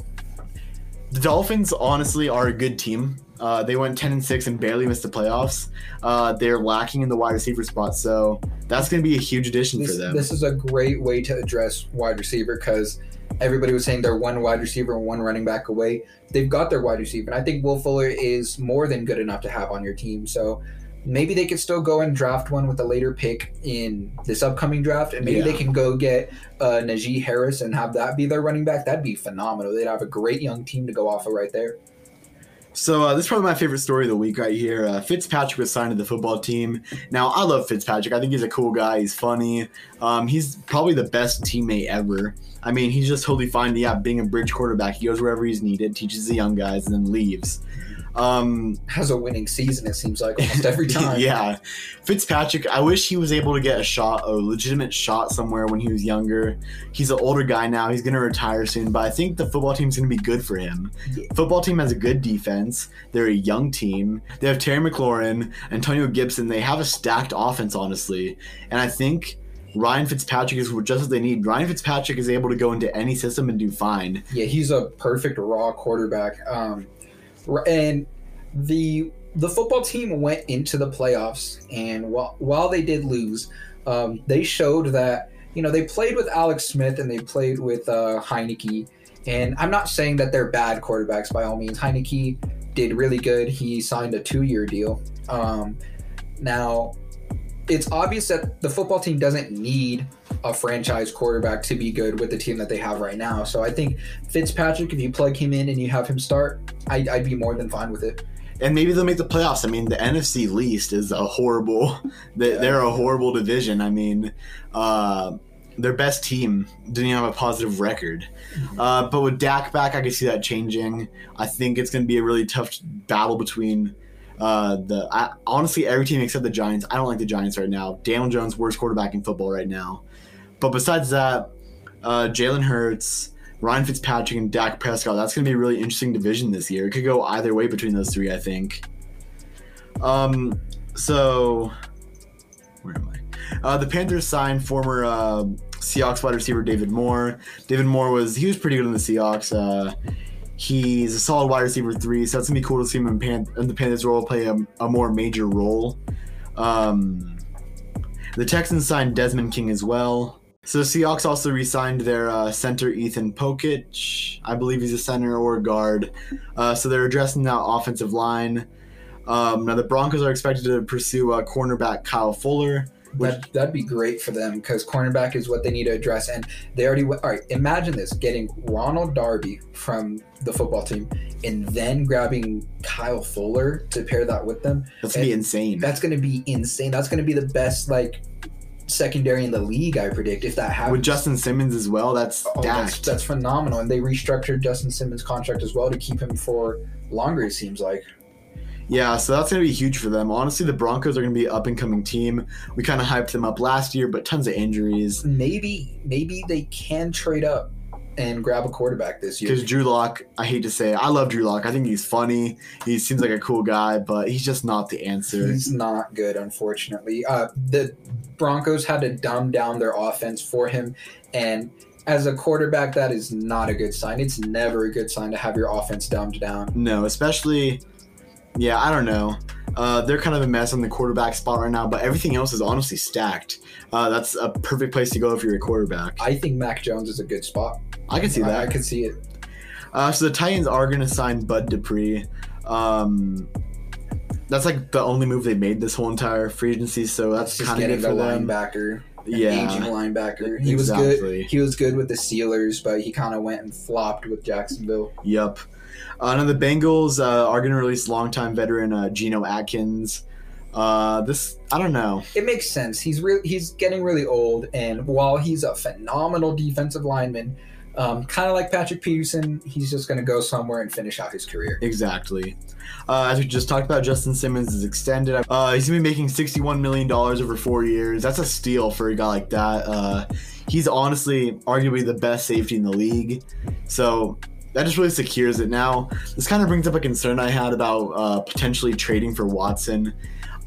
the Dolphins honestly are a good team. Uh, they went ten and six and barely missed the playoffs. Uh, they're lacking in the wide receiver spot, so that's going to be a huge addition This, for them. this is a great way to address wide receiver because everybody was saying they're one wide receiver and one running back away. They've got their wide receiver, and I think Will Fuller is more than good enough to have on your team. So maybe they could still go and draft one with a later pick in this upcoming draft, and maybe Yeah. they can go get uh, Najee Harris and have that be their running back. That'd be phenomenal. They'd have a great young team to go off of right there. So uh, this is probably my favorite story of the week right here. Uh, Fitzpatrick was signed to the football team. Now I love Fitzpatrick. I think he's a cool guy. He's funny. Um, he's probably the best teammate ever. I mean, he's just totally fine. Yeah, being a bridge quarterback, he goes wherever he's needed, teaches the young guys, and then leaves. Um, Has a winning season, it seems like almost every time. yeah, Fitzpatrick. I wish he was able to get a shot, a legitimate shot somewhere when he was younger. He's an older guy now. He's gonna retire soon, but I think the football team's gonna be good for him. Yeah. Football team has a good defense. They're a young team. They have Terry McLaurin, Antonio Gibson. They have a stacked offense, honestly, and I think. Ryan Fitzpatrick is just what they need. Ryan Fitzpatrick is able to go into any system and do fine. Yeah, he's a perfect raw quarterback. Um, and the the football team went into the playoffs, and while while they did lose, um, they showed that you know they played with Alex Smith and they played with uh, Heinicke. And I'm not saying that they're bad quarterbacks by all means. Heinicke did really good. He signed a two year deal. Um, now, it's obvious that the football team doesn't need a franchise quarterback to be good with the team that they have right now. So I think Fitzpatrick, if you plug him in and you have him start, I'd, I'd be more than fine with it. and maybe they'll make the playoffs. I mean, the NFC least is a horrible. They, Yeah. They're a horrible division. I mean, uh, their best team didn't even have a positive record. Uh, but with Dak back, I could see that changing. I think it's going to be a really tough battle between. Uh, the I, honestly every team except the Giants. I don't like the Giants right now. Daniel Jones worst quarterback in football right now. But besides that, uh, Jalen Hurts, Ryan Fitzpatrick, and Dak Prescott. That's going to be a really interesting division this year. It could go either way between those three. I think. Um. So, where am I? Uh, the Panthers signed former uh, Seahawks wide receiver David Moore. David Moore was he was pretty good in the Seahawks. Uh, he's a solid wide receiver three, so it's gonna be cool to see him in, Pan- in the Panthers role play a, a more major role. Um, the Texans signed Desmond King as well. So the Seahawks also re-signed their uh, center Ethan Pocic. I believe he's a center or a guard. Uh, so they're addressing that offensive line. Um, now the Broncos are expected to pursue uh, cornerback Kyle Fuller. That, that'd be great for them because cornerback is what they need to address. And they already, all right, imagine this getting Ronald Darby from the football team and then grabbing Kyle Fuller to pair that with them. That's gonna be insane. That's going to be insane. That's going to be the best, like, secondary in the league, I predict, if that happens. With Justin Simmons as well, that's Oh, that's, that's phenomenal. And they restructured Justin Simmons' contract as well to keep him for longer, it seems like. Yeah, so that's going to be huge for them. Honestly, the Broncos are going to be an up and coming team. We kind of hyped them up last year, but tons of injuries. Maybe, maybe they can trade up and grab a quarterback this year. Because Drew Lock, I hate to say, it, I love Drew Lock. I think he's funny. He seems like a cool guy, but he's just not the answer. He's not good, unfortunately. Uh, the Broncos had to dumb down their offense for him, and as a quarterback, that is not a good sign. It's never a good sign to have your offense dumbed down. No, especially, yeah, I don't know. Uh, they're kind of a mess on the quarterback spot right now, but everything else is honestly stacked. Uh, that's a perfect place to go if you're a quarterback. I think Mac Jones is a good spot. I can see I, I can see it. Uh, so the Titans are going to sign Bud Dupree. Um, that's like the only move they made this whole entire free agency, so that's kind of good for them. linebacker, Yeah. aging linebacker. He was good. He was good with the Steelers, but he kind of went and flopped with Jacksonville. Yep. Uh, now the Bengals uh, are going to release longtime veteran uh, Geno Atkins. Uh, this I don't know. It makes sense. He's re- he's getting really old, and while he's a phenomenal defensive lineman, um, kind of like Patrick Peterson, he's just going to go somewhere and finish out his career. Exactly. Uh, as we just talked about, Justin Simmons is extended. Uh, he's gonna be making sixty-one million dollars over four years. That's a steal for a guy like that. Uh, he's honestly arguably the best safety in the league. So that just really secures it. Now, this kind of brings up a concern I had about uh, potentially trading for Watson.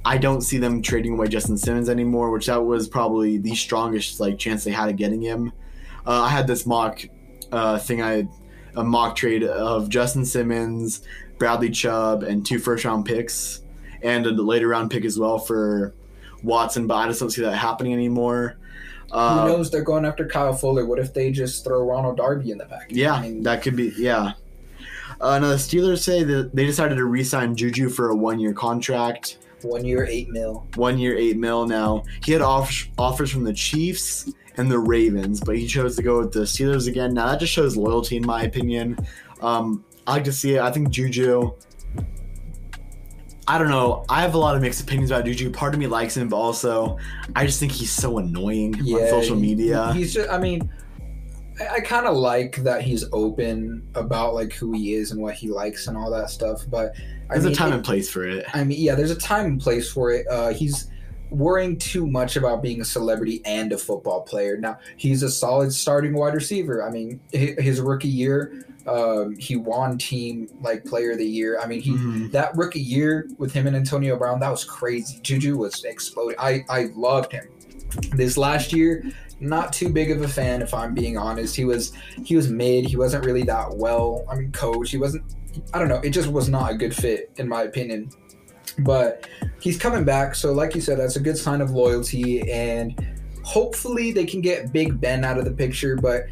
I don't see them trading away Justin Simmons anymore, which that was probably the strongest like chance they had of getting him. Uh, I had this mock uh, thing I a mock trade of Justin Simmons, Bradley Chubb, and two first round picks, and a later round pick as well for Watson. But I just don't see that happening anymore. Who Uh, knows? They're going after Kyle Fuller. What if they just throw Ronald Darby in the package? yeah, I mean, that could be yeah. Uh, now the Steelers say that they decided to re-sign Juju for a one-year contract, one year, eight mil. one year, eight mil. Now he had off- offers from the Chiefs and the Ravens, but he chose to go with the Steelers again. Now that just shows loyalty, in my opinion. Um, I like to see it. I think Juju I don't know. I have a lot of mixed opinions about Juju. Part of me likes him, but also I just think he's so annoying on social media. He's just. I mean, I, I kind of like that he's open about like who he is and what he likes and all that stuff. But I There's mean, a time it- and place for it. I mean, yeah, there's a time and place for it. Uh, he's worrying too much about being a celebrity and a football player. Now, he's a solid starting wide receiver. I mean, hi- his rookie year, um, he won team like player of the year. I mean, he Mhm. that rookie year with him and Antonio Brown, that was crazy. Juju was exploding. I I loved him. This last year, not too big of a fan if I'm being honest. He was he was mid. He wasn't really that well. I mean, coach. He wasn't. I don't know. It just was not a good fit in my opinion. But he's coming back, so like you said, that's a good sign of loyalty, and hopefully they can get Big Ben out of the picture. But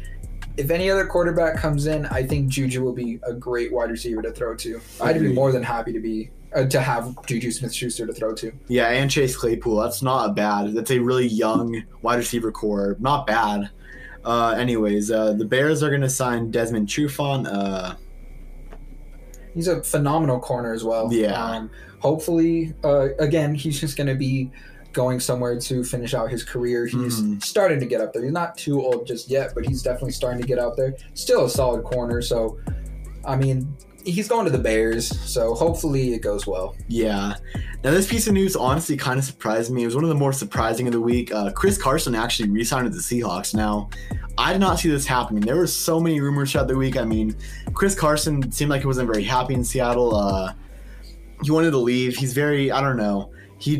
if any other quarterback comes in, I think Juju will be a great wide receiver to throw to. I'd be more than happy to be uh, to have Juju Smith-Schuster to throw to. Yeah, and Chase Claypool. That's not a bad. That's a really young wide receiver core. Not bad. Uh, anyways, uh, the Bears are going to sign Desmond Trufant. Uh, He's a phenomenal corner as well. Yeah. Um, hopefully, uh, again, he's just going to be going somewhere to finish out his career. He's Mhm. starting to get up there. He's not too old just yet, but he's definitely starting to get out there. Still a solid corner. So, I mean, he's going to the Bears. So hopefully it goes well. yeah. Now, this piece of news honestly kind of surprised me. It was one of the more surprising of the week. Uh, Chris Carson actually re signed with the Seahawks. Now, I did not see this happening. There were so many rumors throughout the week. I mean, Chris Carson seemed like he wasn't very happy in Seattle. Uh, he wanted to leave. He's very, I don't know. He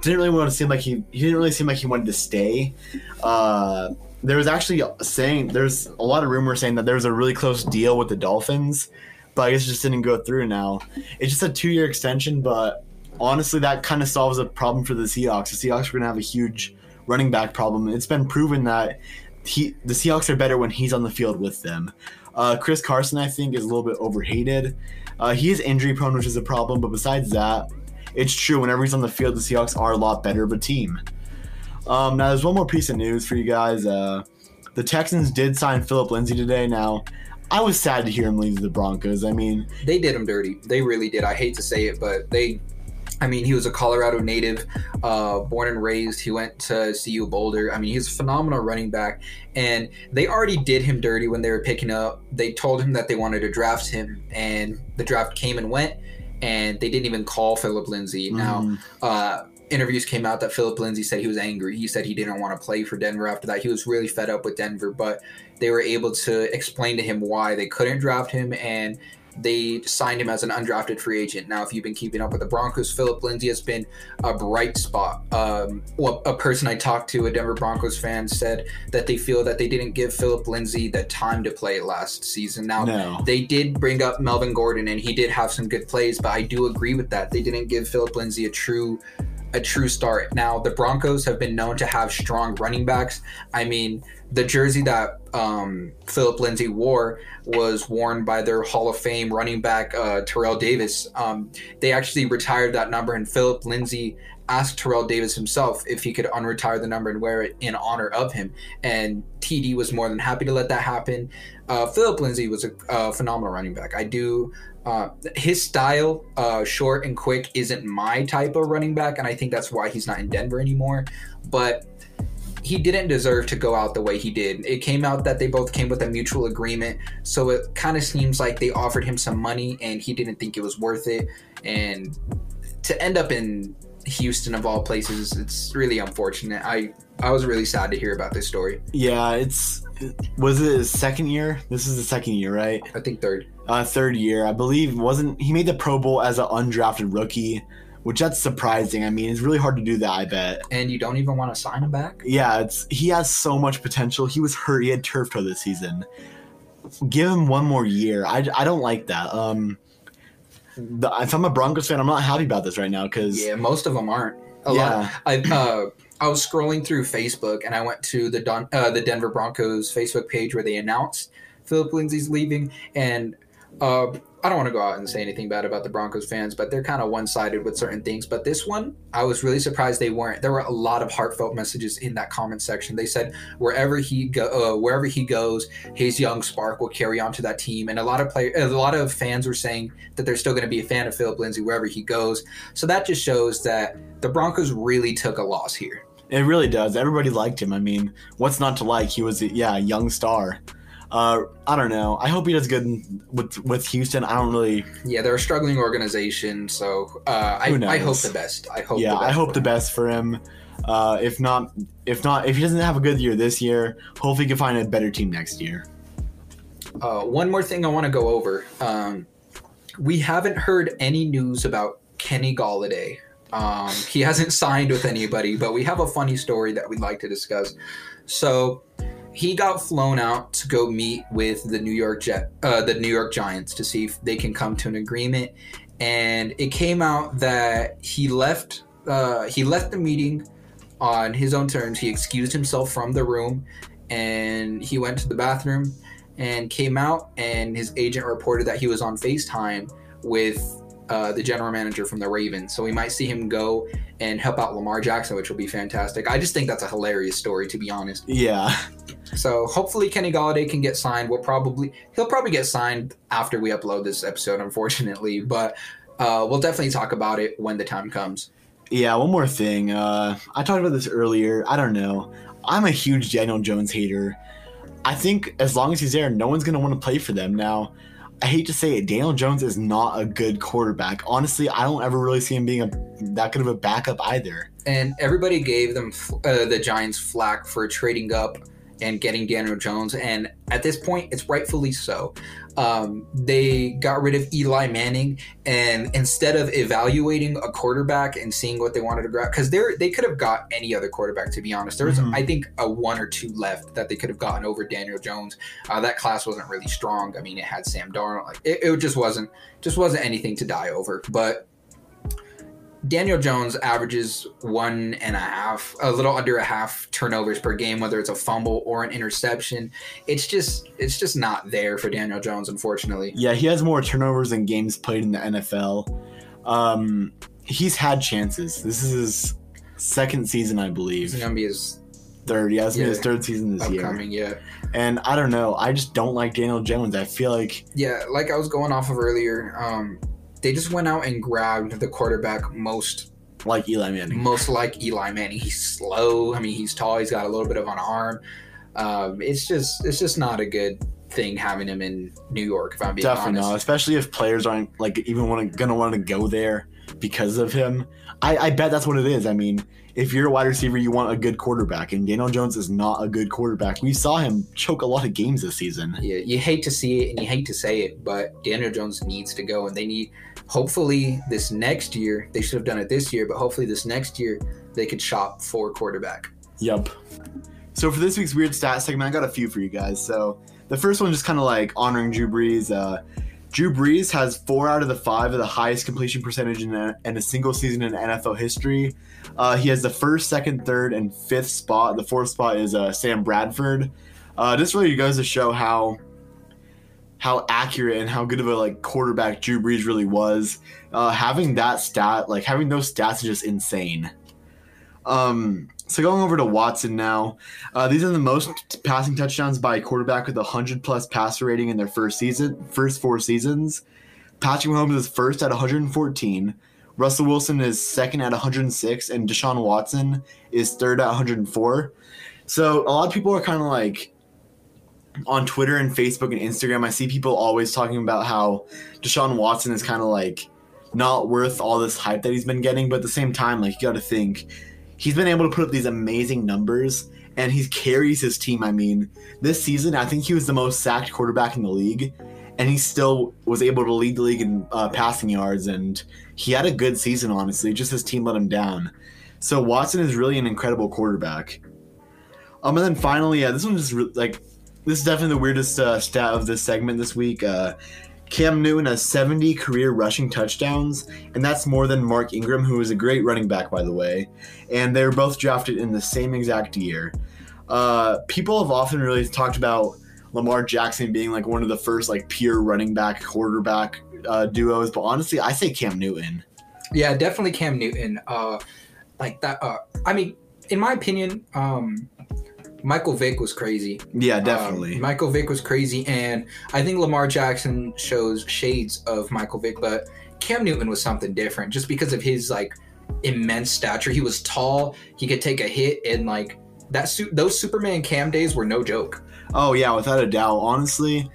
didn't really want to seem like he, he didn't really seem like he wanted to stay. Uh, there was actually saying, there's a lot of rumors saying that there was a really close deal with the Dolphins, but I guess it just didn't go through now. It's just a two year extension, but honestly, that kind of solves a problem for the Seahawks. The Seahawks are going to have a huge running back problem. It's been proven that he, the Seahawks are better when he's on the field with them. Uh, Chris Carson, I think, is a little bit overhated. Uh, he is injury prone, which is a problem, but besides that, it's true. Whenever he's on the field, the Seahawks are a lot better of a team. Um, now, there's one more piece of news for you guys. Uh, the Texans did sign Phillip Lindsay today. Now, I was sad to hear him leave the Broncos. I mean, They did him dirty. They really did. I hate to say it, but they. I mean, he was a Colorado native, uh, born and raised. He went to CU Boulder. I mean, he's a phenomenal running back, and they already did him dirty when they were picking up. They told him that they wanted to draft him, and the draft came and went, and they didn't even call Phillip Lindsay. Now, mm, uh, interviews came out that Phillip Lindsay said he was angry. He said he didn't want to play for Denver after that. He was really fed up with Denver, but they were able to explain to him why they couldn't draft him and they signed him as an undrafted free agent. Now, if you've been keeping up with the Broncos, Phillip Lindsay has been a bright spot. Um, well, a person I talked to, a Denver Broncos fan, said that they feel that they didn't give Phillip Lindsay the time to play last season. Now, no. they did bring up Melvin Gordon, and he did have some good plays, but I do agree with that. They didn't give Phillip Lindsay a true a true start. Now the Broncos have been known to have strong running backs. I mean, the jersey that um, Phillip Lindsay wore was worn by their Hall of Fame running back uh, Terrell Davis. Um, they actually retired that number, and Phillip Lindsay asked Terrell Davis himself if he could unretire the number and wear it in honor of him. And TD was more than happy to let that happen. Uh, Phillip Lindsay was a, a phenomenal running back. I do. Uh, his style, uh, short and quick, isn't my type of running back, and I think that's why he's not in Denver anymore. But he didn't deserve to go out the way he did. It came out that they both came with a mutual agreement, so it kind of seems like they offered him some money and he didn't think it was worth it. And to end up in Houston of all places, it's really unfortunate. I I was really sad to hear about this story. Yeah, it's was it his second year? This is the second year, right? I think third. Uh, third year, I believe. Wasn't he made the Pro Bowl as an undrafted rookie, which that's surprising. I mean, it's really hard to do that. I bet. And you don't even want to sign him back? Yeah, it's he has so much potential. He was hurt. He had turf toe this season. Give him one more year. I, I don't like that. Um, the, if I'm a Broncos fan, I'm not happy about this right now because Yeah, most of them aren't. A lot. yeah, I uh, I was scrolling through Facebook and I went to the Don, uh, the Denver Broncos Facebook page where they announced Phillip Lindsay's leaving, and uh, I don't want to go out and say anything bad about the Broncos fans, but they're kind of one sided with certain things. But this one, I was really surprised they weren't. There were a lot of heartfelt messages in that comment section. They said wherever he go, uh, wherever he goes, his young spark will carry on to that team. And a lot of player, a lot of fans were saying that they're still going to be a fan of Phillip Lindsay wherever he goes. So that just shows that the Broncos really took a loss here. It really does. Everybody liked him. I mean, what's not to like? He was, yeah, a young star. Uh, I don't know. I hope he does good with with Houston. I don't really. Yeah, they're a struggling organization, so uh, I, I hope the best. I hope. Yeah, I hope the best for him. Uh, if not, if not, if he doesn't have a good year this year, hopefully he can find a better team next year. Uh, one more thing I want to go over. Um, we haven't heard any news about Kenny Golladay. Um, he hasn't signed with anybody, but we have a funny story that we'd like to discuss. So he got flown out to go meet with the New York Jet, uh, the New York Giants, to see if they can come to an agreement. And it came out that he left. Uh, he left the meeting on his own terms. He excused himself from the room, and he went to the bathroom and came out. And his agent reported that he was on Facetime with uh, the general manager from the Ravens. So we might see him go and help out Lamar Jackson, which will be fantastic. I just think that's a hilarious story, to be honest. Yeah. So hopefully Kenny Golladay can get signed. We'll probably he'll probably get signed after we upload this episode, unfortunately, but uh, we'll definitely talk about it when the time comes. Yeah, one more thing. Uh, I talked about this earlier. I don't know. I'm a huge Daniel Jones hater. I think as long as he's there, no one's gonna want to play for them. Now, I hate to say it, Daniel Jones is not a good quarterback. Honestly, I don't ever really see him being a that good of a backup either. And everybody gave them uh, the Giants flack for trading up and getting Daniel Jones. And at this point, it's rightfully so. Um, they got rid of Eli Manning, and instead of evaluating a quarterback and seeing what they wanted to grab, because they they could have got any other quarterback. To be honest, there was mm-hmm. I think a one or two left that they could have gotten over Daniel Jones. Uh, that class wasn't really strong. I mean, it had Sam Darnold. Like it, it just wasn't just wasn't anything to die over. But Daniel Jones averages one and a half, a little under a half turnovers per game, whether it's a fumble or an interception. It's just, it's just not there for Daniel Jones, unfortunately. Yeah, he has more turnovers than games played in the NFL. Um, he's had chances. This is his second season, I believe. It's gonna be his third. Yeah, it's yeah, his third season this upcoming, year. Yeah, and I don't know. I just don't like Daniel Jones. I feel like yeah, like I was going off of earlier. Um, they just went out and grabbed the quarterback most like Eli Manning. Most like Eli Manning. He's slow. I mean, he's tall. He's got a little bit of an arm. Um, it's just it's just not a good thing having him in New York. If I'm being definitely honest. not, especially if players aren't like even want gonna want to go there because of him. I, I bet that's what it is. I mean, if you're a wide receiver, you want a good quarterback, and Daniel Jones is not a good quarterback. We saw him choke a lot of games this season. Yeah, you hate to see it and you hate to say it, but Daniel Jones needs to go, and they need hopefully this next year they should have done it this year but hopefully this next year they could shop for quarterback. Yep so for this week's weird stat segment i got a few for you guys. So the first one just kind of like honoring drew brees uh, drew brees has four out of the five of the highest completion percentage in a, in a single season in nfl history. Uh, he has the first second third and fifth spot. The fourth spot is uh, sam bradford. Uh, this really goes to show how how accurate and how good of a like quarterback Drew Brees really was. Uh, having that stat, like having those stats, is just insane. Um, so going over to Watson now, uh, these are the most passing touchdowns by a quarterback with a hundred plus passer rating in their first season, first four seasons. Patrick Mahomes is first at 114. Russell Wilson is second at 106, and Deshaun Watson is third at 104. So a lot of people are kind of like on Twitter and Facebook and Instagram, I see people always talking about how Deshaun Watson is kind of like not worth all this hype that he's been getting, but at the same time, like you got to think he's been able to put up these amazing numbers and he carries his team. I mean, this season, I think he was the most sacked quarterback in the league, and he still was able to lead the league in uh, passing yards. And he had a good season, honestly. Just his team let him down. So Watson is really an incredible quarterback. Um, and then finally, yeah, this one just re- like this is definitely the weirdest uh, stat of this segment this week. Uh, Cam Newton has 70 career rushing touchdowns, and that's more than Mark Ingram, who is a great running back, by the way. And they were both drafted in the same exact year. Uh, people have often really talked about Lamar Jackson being like one of the first like pure running back quarterback uh, duos. But honestly, I say Cam Newton. Yeah, definitely Cam Newton. Uh, like that. Uh, I mean, in my opinion, um, Michael Vick was crazy. Yeah, definitely. Um, Michael Vick was crazy, and I think Lamar Jackson shows shades of Michael Vick, but Cam Newton was something different just because of his like immense stature. He was tall. He could take a hit, and like that. Su- those Superman Cam days were no joke. Oh yeah, without a doubt. Honestly,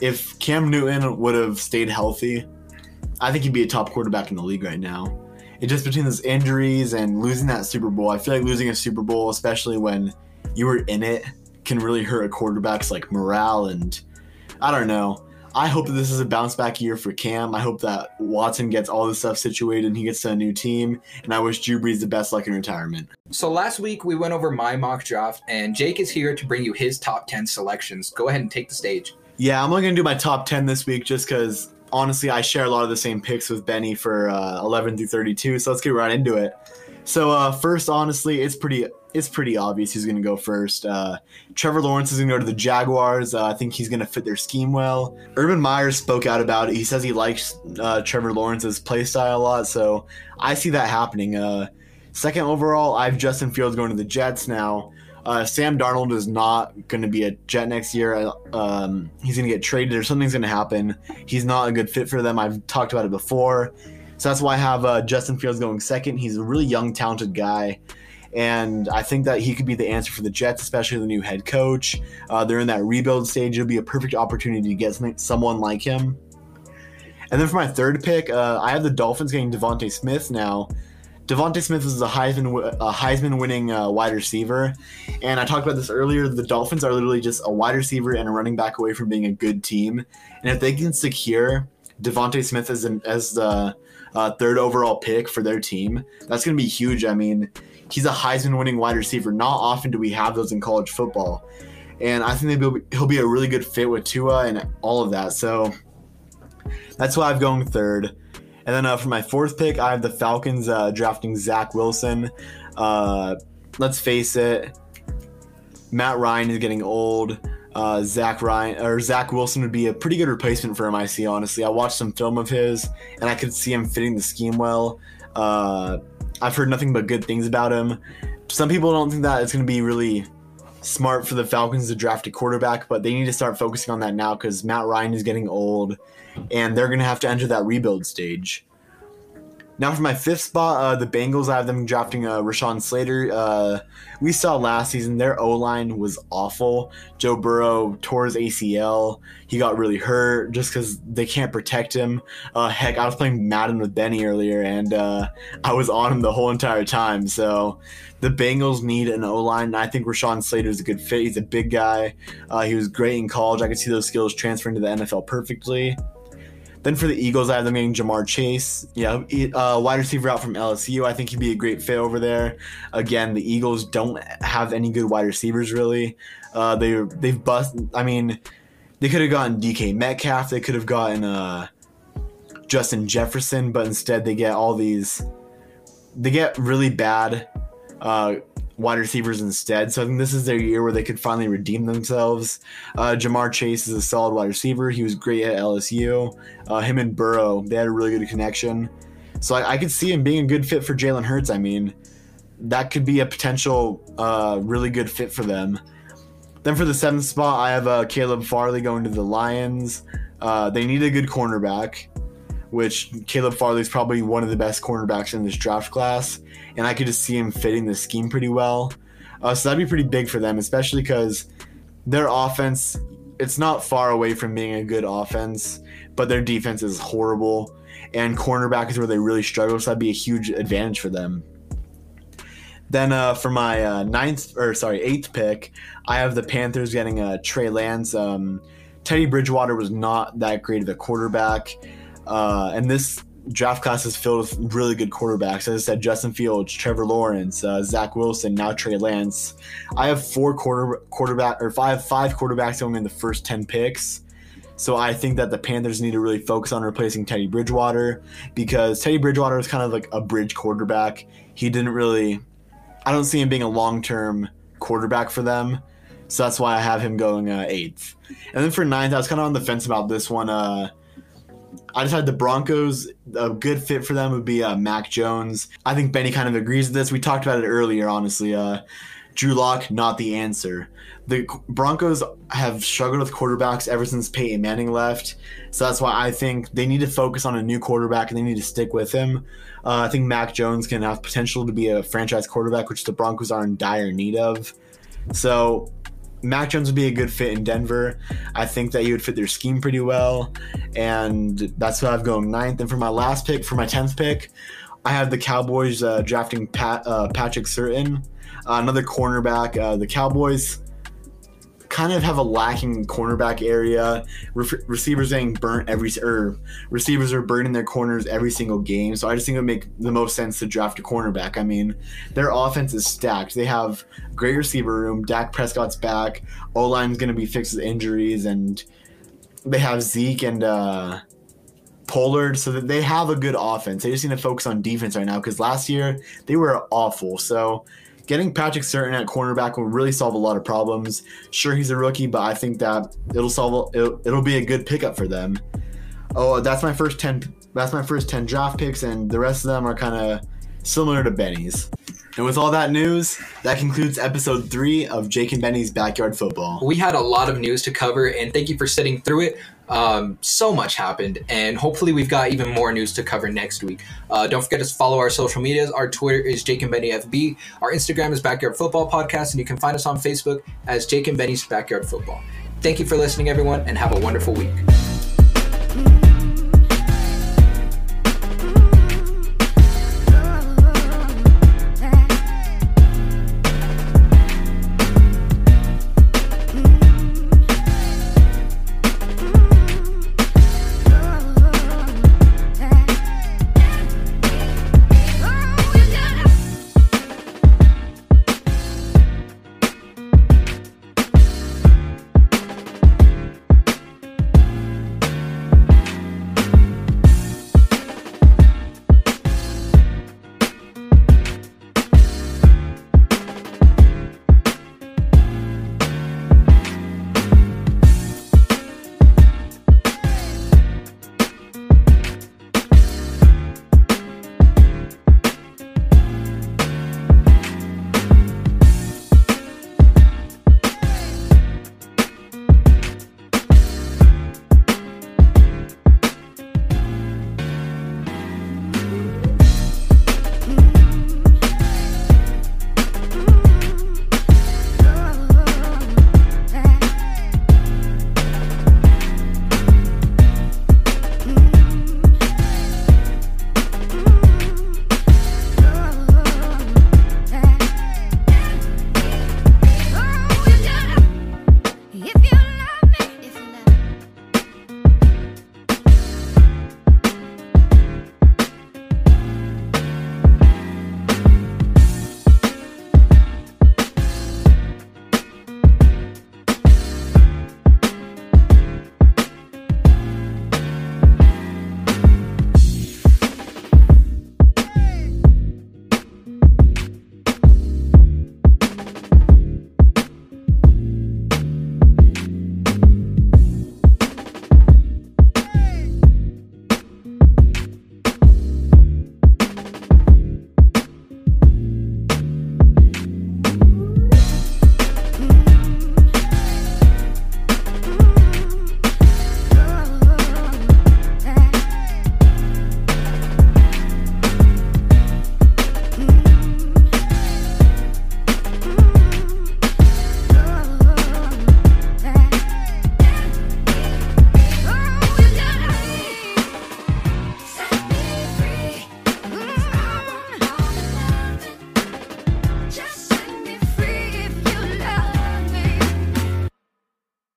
if Cam Newton would have stayed healthy, I think he'd be a top quarterback in the league right now. It just between those injuries and losing that Super Bowl, I feel like losing a Super Bowl, especially when you were in it, can really hurt a quarterback's like morale and I don't know. I hope that this is a bounce back year for Cam. I hope that Watson gets all this stuff situated and he gets to a new team. And I wish Drew Brees the best luck in retirement. So last week we went over my mock draft, and Jake is here to bring you his top 10 selections. Go ahead and take the stage. Yeah, I'm only going to do my top 10 this week just because honestly, I share a lot of the same picks with Benny for uh, 11 through 32. So let's get right into it. So uh, first, honestly, it's pretty it's pretty obvious he's going to go first. Uh, Trevor Lawrence is going to go to the Jaguars. Uh, I think he's going to fit their scheme well. Urban Meyer spoke out about it. He says he likes uh, Trevor Lawrence's play style a lot, so I see that happening. Uh, second overall, I have Justin Fields going to the Jets now. Uh, Sam Darnold is not going to be a Jet next year. Um, he's going to get traded or something's going to happen. He's not a good fit for them. I've talked about it before. So that's why I have uh, Justin Fields going second. He's a really young, talented guy. And I think that he could be the answer for the Jets, especially the new head coach. Uh, they're in that rebuild stage. It'll be a perfect opportunity to get someone like him. And then for my third pick, uh, I have the Dolphins getting DeVonta Smith now. DeVonta Smith is a Heisman a Heisman winning uh, wide receiver, and I talked about this earlier. The Dolphins are literally just a wide receiver and a running back away from being a good team, and if they can secure DeVonta Smith as an, as the uh, third overall pick for their team, that's going to be huge. I mean, he's a Heisman winning wide receiver. Not often do we have those in college football. And I think be, he'll be a really good fit with Tua and all of that. So that's why I'm going third. And then uh, for my fourth pick, I have the Falcons uh, drafting Zach Wilson. Uh, let's face it, Matt Ryan is getting old. Uh, Zach Ryan or Zach Wilson would be a pretty good replacement for him. I see. Honestly, I watched some film of his, and I could see him fitting the scheme well. Uh, I've heard nothing but good things about him. Some people don't think that it's going to be really smart for the Falcons to draft a quarterback, but they need to start focusing on that now because Matt Ryan is getting old and they're going to have to enter that rebuild stage. Now, for my fifth spot, uh, the Bengals, I have them drafting uh, Rashawn Slater. Uh, we saw last season their O line was awful. Joe Burrow tore his ACL. He got really hurt just because they can't protect him. Uh, heck, I was playing Madden with Benny earlier, and uh, I was on him the whole entire time. So the Bengals need an O line, and I think Rashawn Slater is a good fit. He's a big guy. Uh, he was great in college. I could see those skills transferring to the NFL perfectly. Then for the Eagles, I have them getting Ja'Marr Chase. Yeah, uh, wide receiver out from LSU. I think he'd be a great fit over there. Again, the Eagles don't have any good wide receivers really. Uh, they they've bust. I mean, they could have gotten DK Metcalf. They could have gotten uh, Justin Jefferson, but instead they get all these. They get really bad uh, wide receivers instead. So I think this is their year where they could finally redeem themselves. Uh, Ja'Marr Chase is a solid wide receiver. He was great at LSU. Uh, him and Burrow, they had a really good connection. So I, I could see him being a good fit for Jalen Hurts. I mean, that could be a potential uh, really good fit for them. Then for the seventh spot, I have uh, Caleb Farley going to the Lions. Uh, they need a good cornerback which Caleb Farley is probably one of the best cornerbacks in this draft class, and I could just see him fitting the scheme pretty well. Uh, so that'd be pretty big for them, especially because their offense it's not far away from being a good offense, but their defense is horrible, and cornerback is where they really struggle. So that'd be a huge advantage for them. Then uh, for my uh, ninth or sorry eighth pick, I have the Panthers getting uh, Trey Lance. Um, Teddy Bridgewater was not that great of a quarterback. Uh, and this draft class is filled with really good quarterbacks. As I said, Justin Fields, Trevor Lawrence, uh, Zach Wilson, now Trey Lance. I have four quarter quarterback or five five quarterbacks going in the first ten picks. So I think that the Panthers need to really focus on replacing Teddy Bridgewater because Teddy Bridgewater is kind of like a bridge quarterback. He didn't really I don't see him being a long term quarterback for them. So that's why I have him going uh, eighth. And then for ninth, I was kind of on the fence about this one. Uh, I decided the Broncos, a good fit for them would be uh, Mac Jones. I think Benny kind of agrees with this. We talked about it earlier, honestly. Uh, Drew Lock, not the answer. The Broncos have struggled with quarterbacks ever since Peyton Manning left. So that's why I think they need to focus on a new quarterback and they need to stick with him. Uh, I think Mac Jones can have potential to be a franchise quarterback, which the Broncos are in dire need of. So Mac Jones would be a good fit in Denver. I think that he would fit their scheme pretty well. And that's what I've going ninth. And for my last pick, for my 10th pick, I have the Cowboys uh, drafting Pat, uh, Patrick Surtain, uh, another cornerback. Uh, the Cowboys kind of have a lacking cornerback area. Re- receivers getting burnt every or receivers are burning their corners every single game. So I just think it would make the most sense to draft a cornerback. I mean, their offense is stacked. They have great receiver room. Dak Prescott's back. O line's going to be fixed with injuries, and they have Zeke and. uh Pollard, so that they have a good offense. They just need to focus on defense right now because last year they were awful. So getting Patrick Surtain at cornerback will really solve a lot of problems. Sure, he's a rookie, but I think that it'll solve. It'll, it'll be a good pickup for them. Oh, uh, that's my first ten. That's my first ten draft picks, and the rest of them are kind of similar to Benny's. And with all that news, that concludes episode three of Jake and Benny's Backyard Football. We had a lot of news to cover, and thank you for sitting through it. Um, so much happened, and hopefully, we've got even more news to cover next week. Uh, don't forget to follow our social medias. Our Twitter is Jake and Benny FB. Our Instagram is Backyard Football Podcast, and you can find us on Facebook as Jake and Benny's Backyard Football. Thank you for listening, everyone, and have a wonderful week.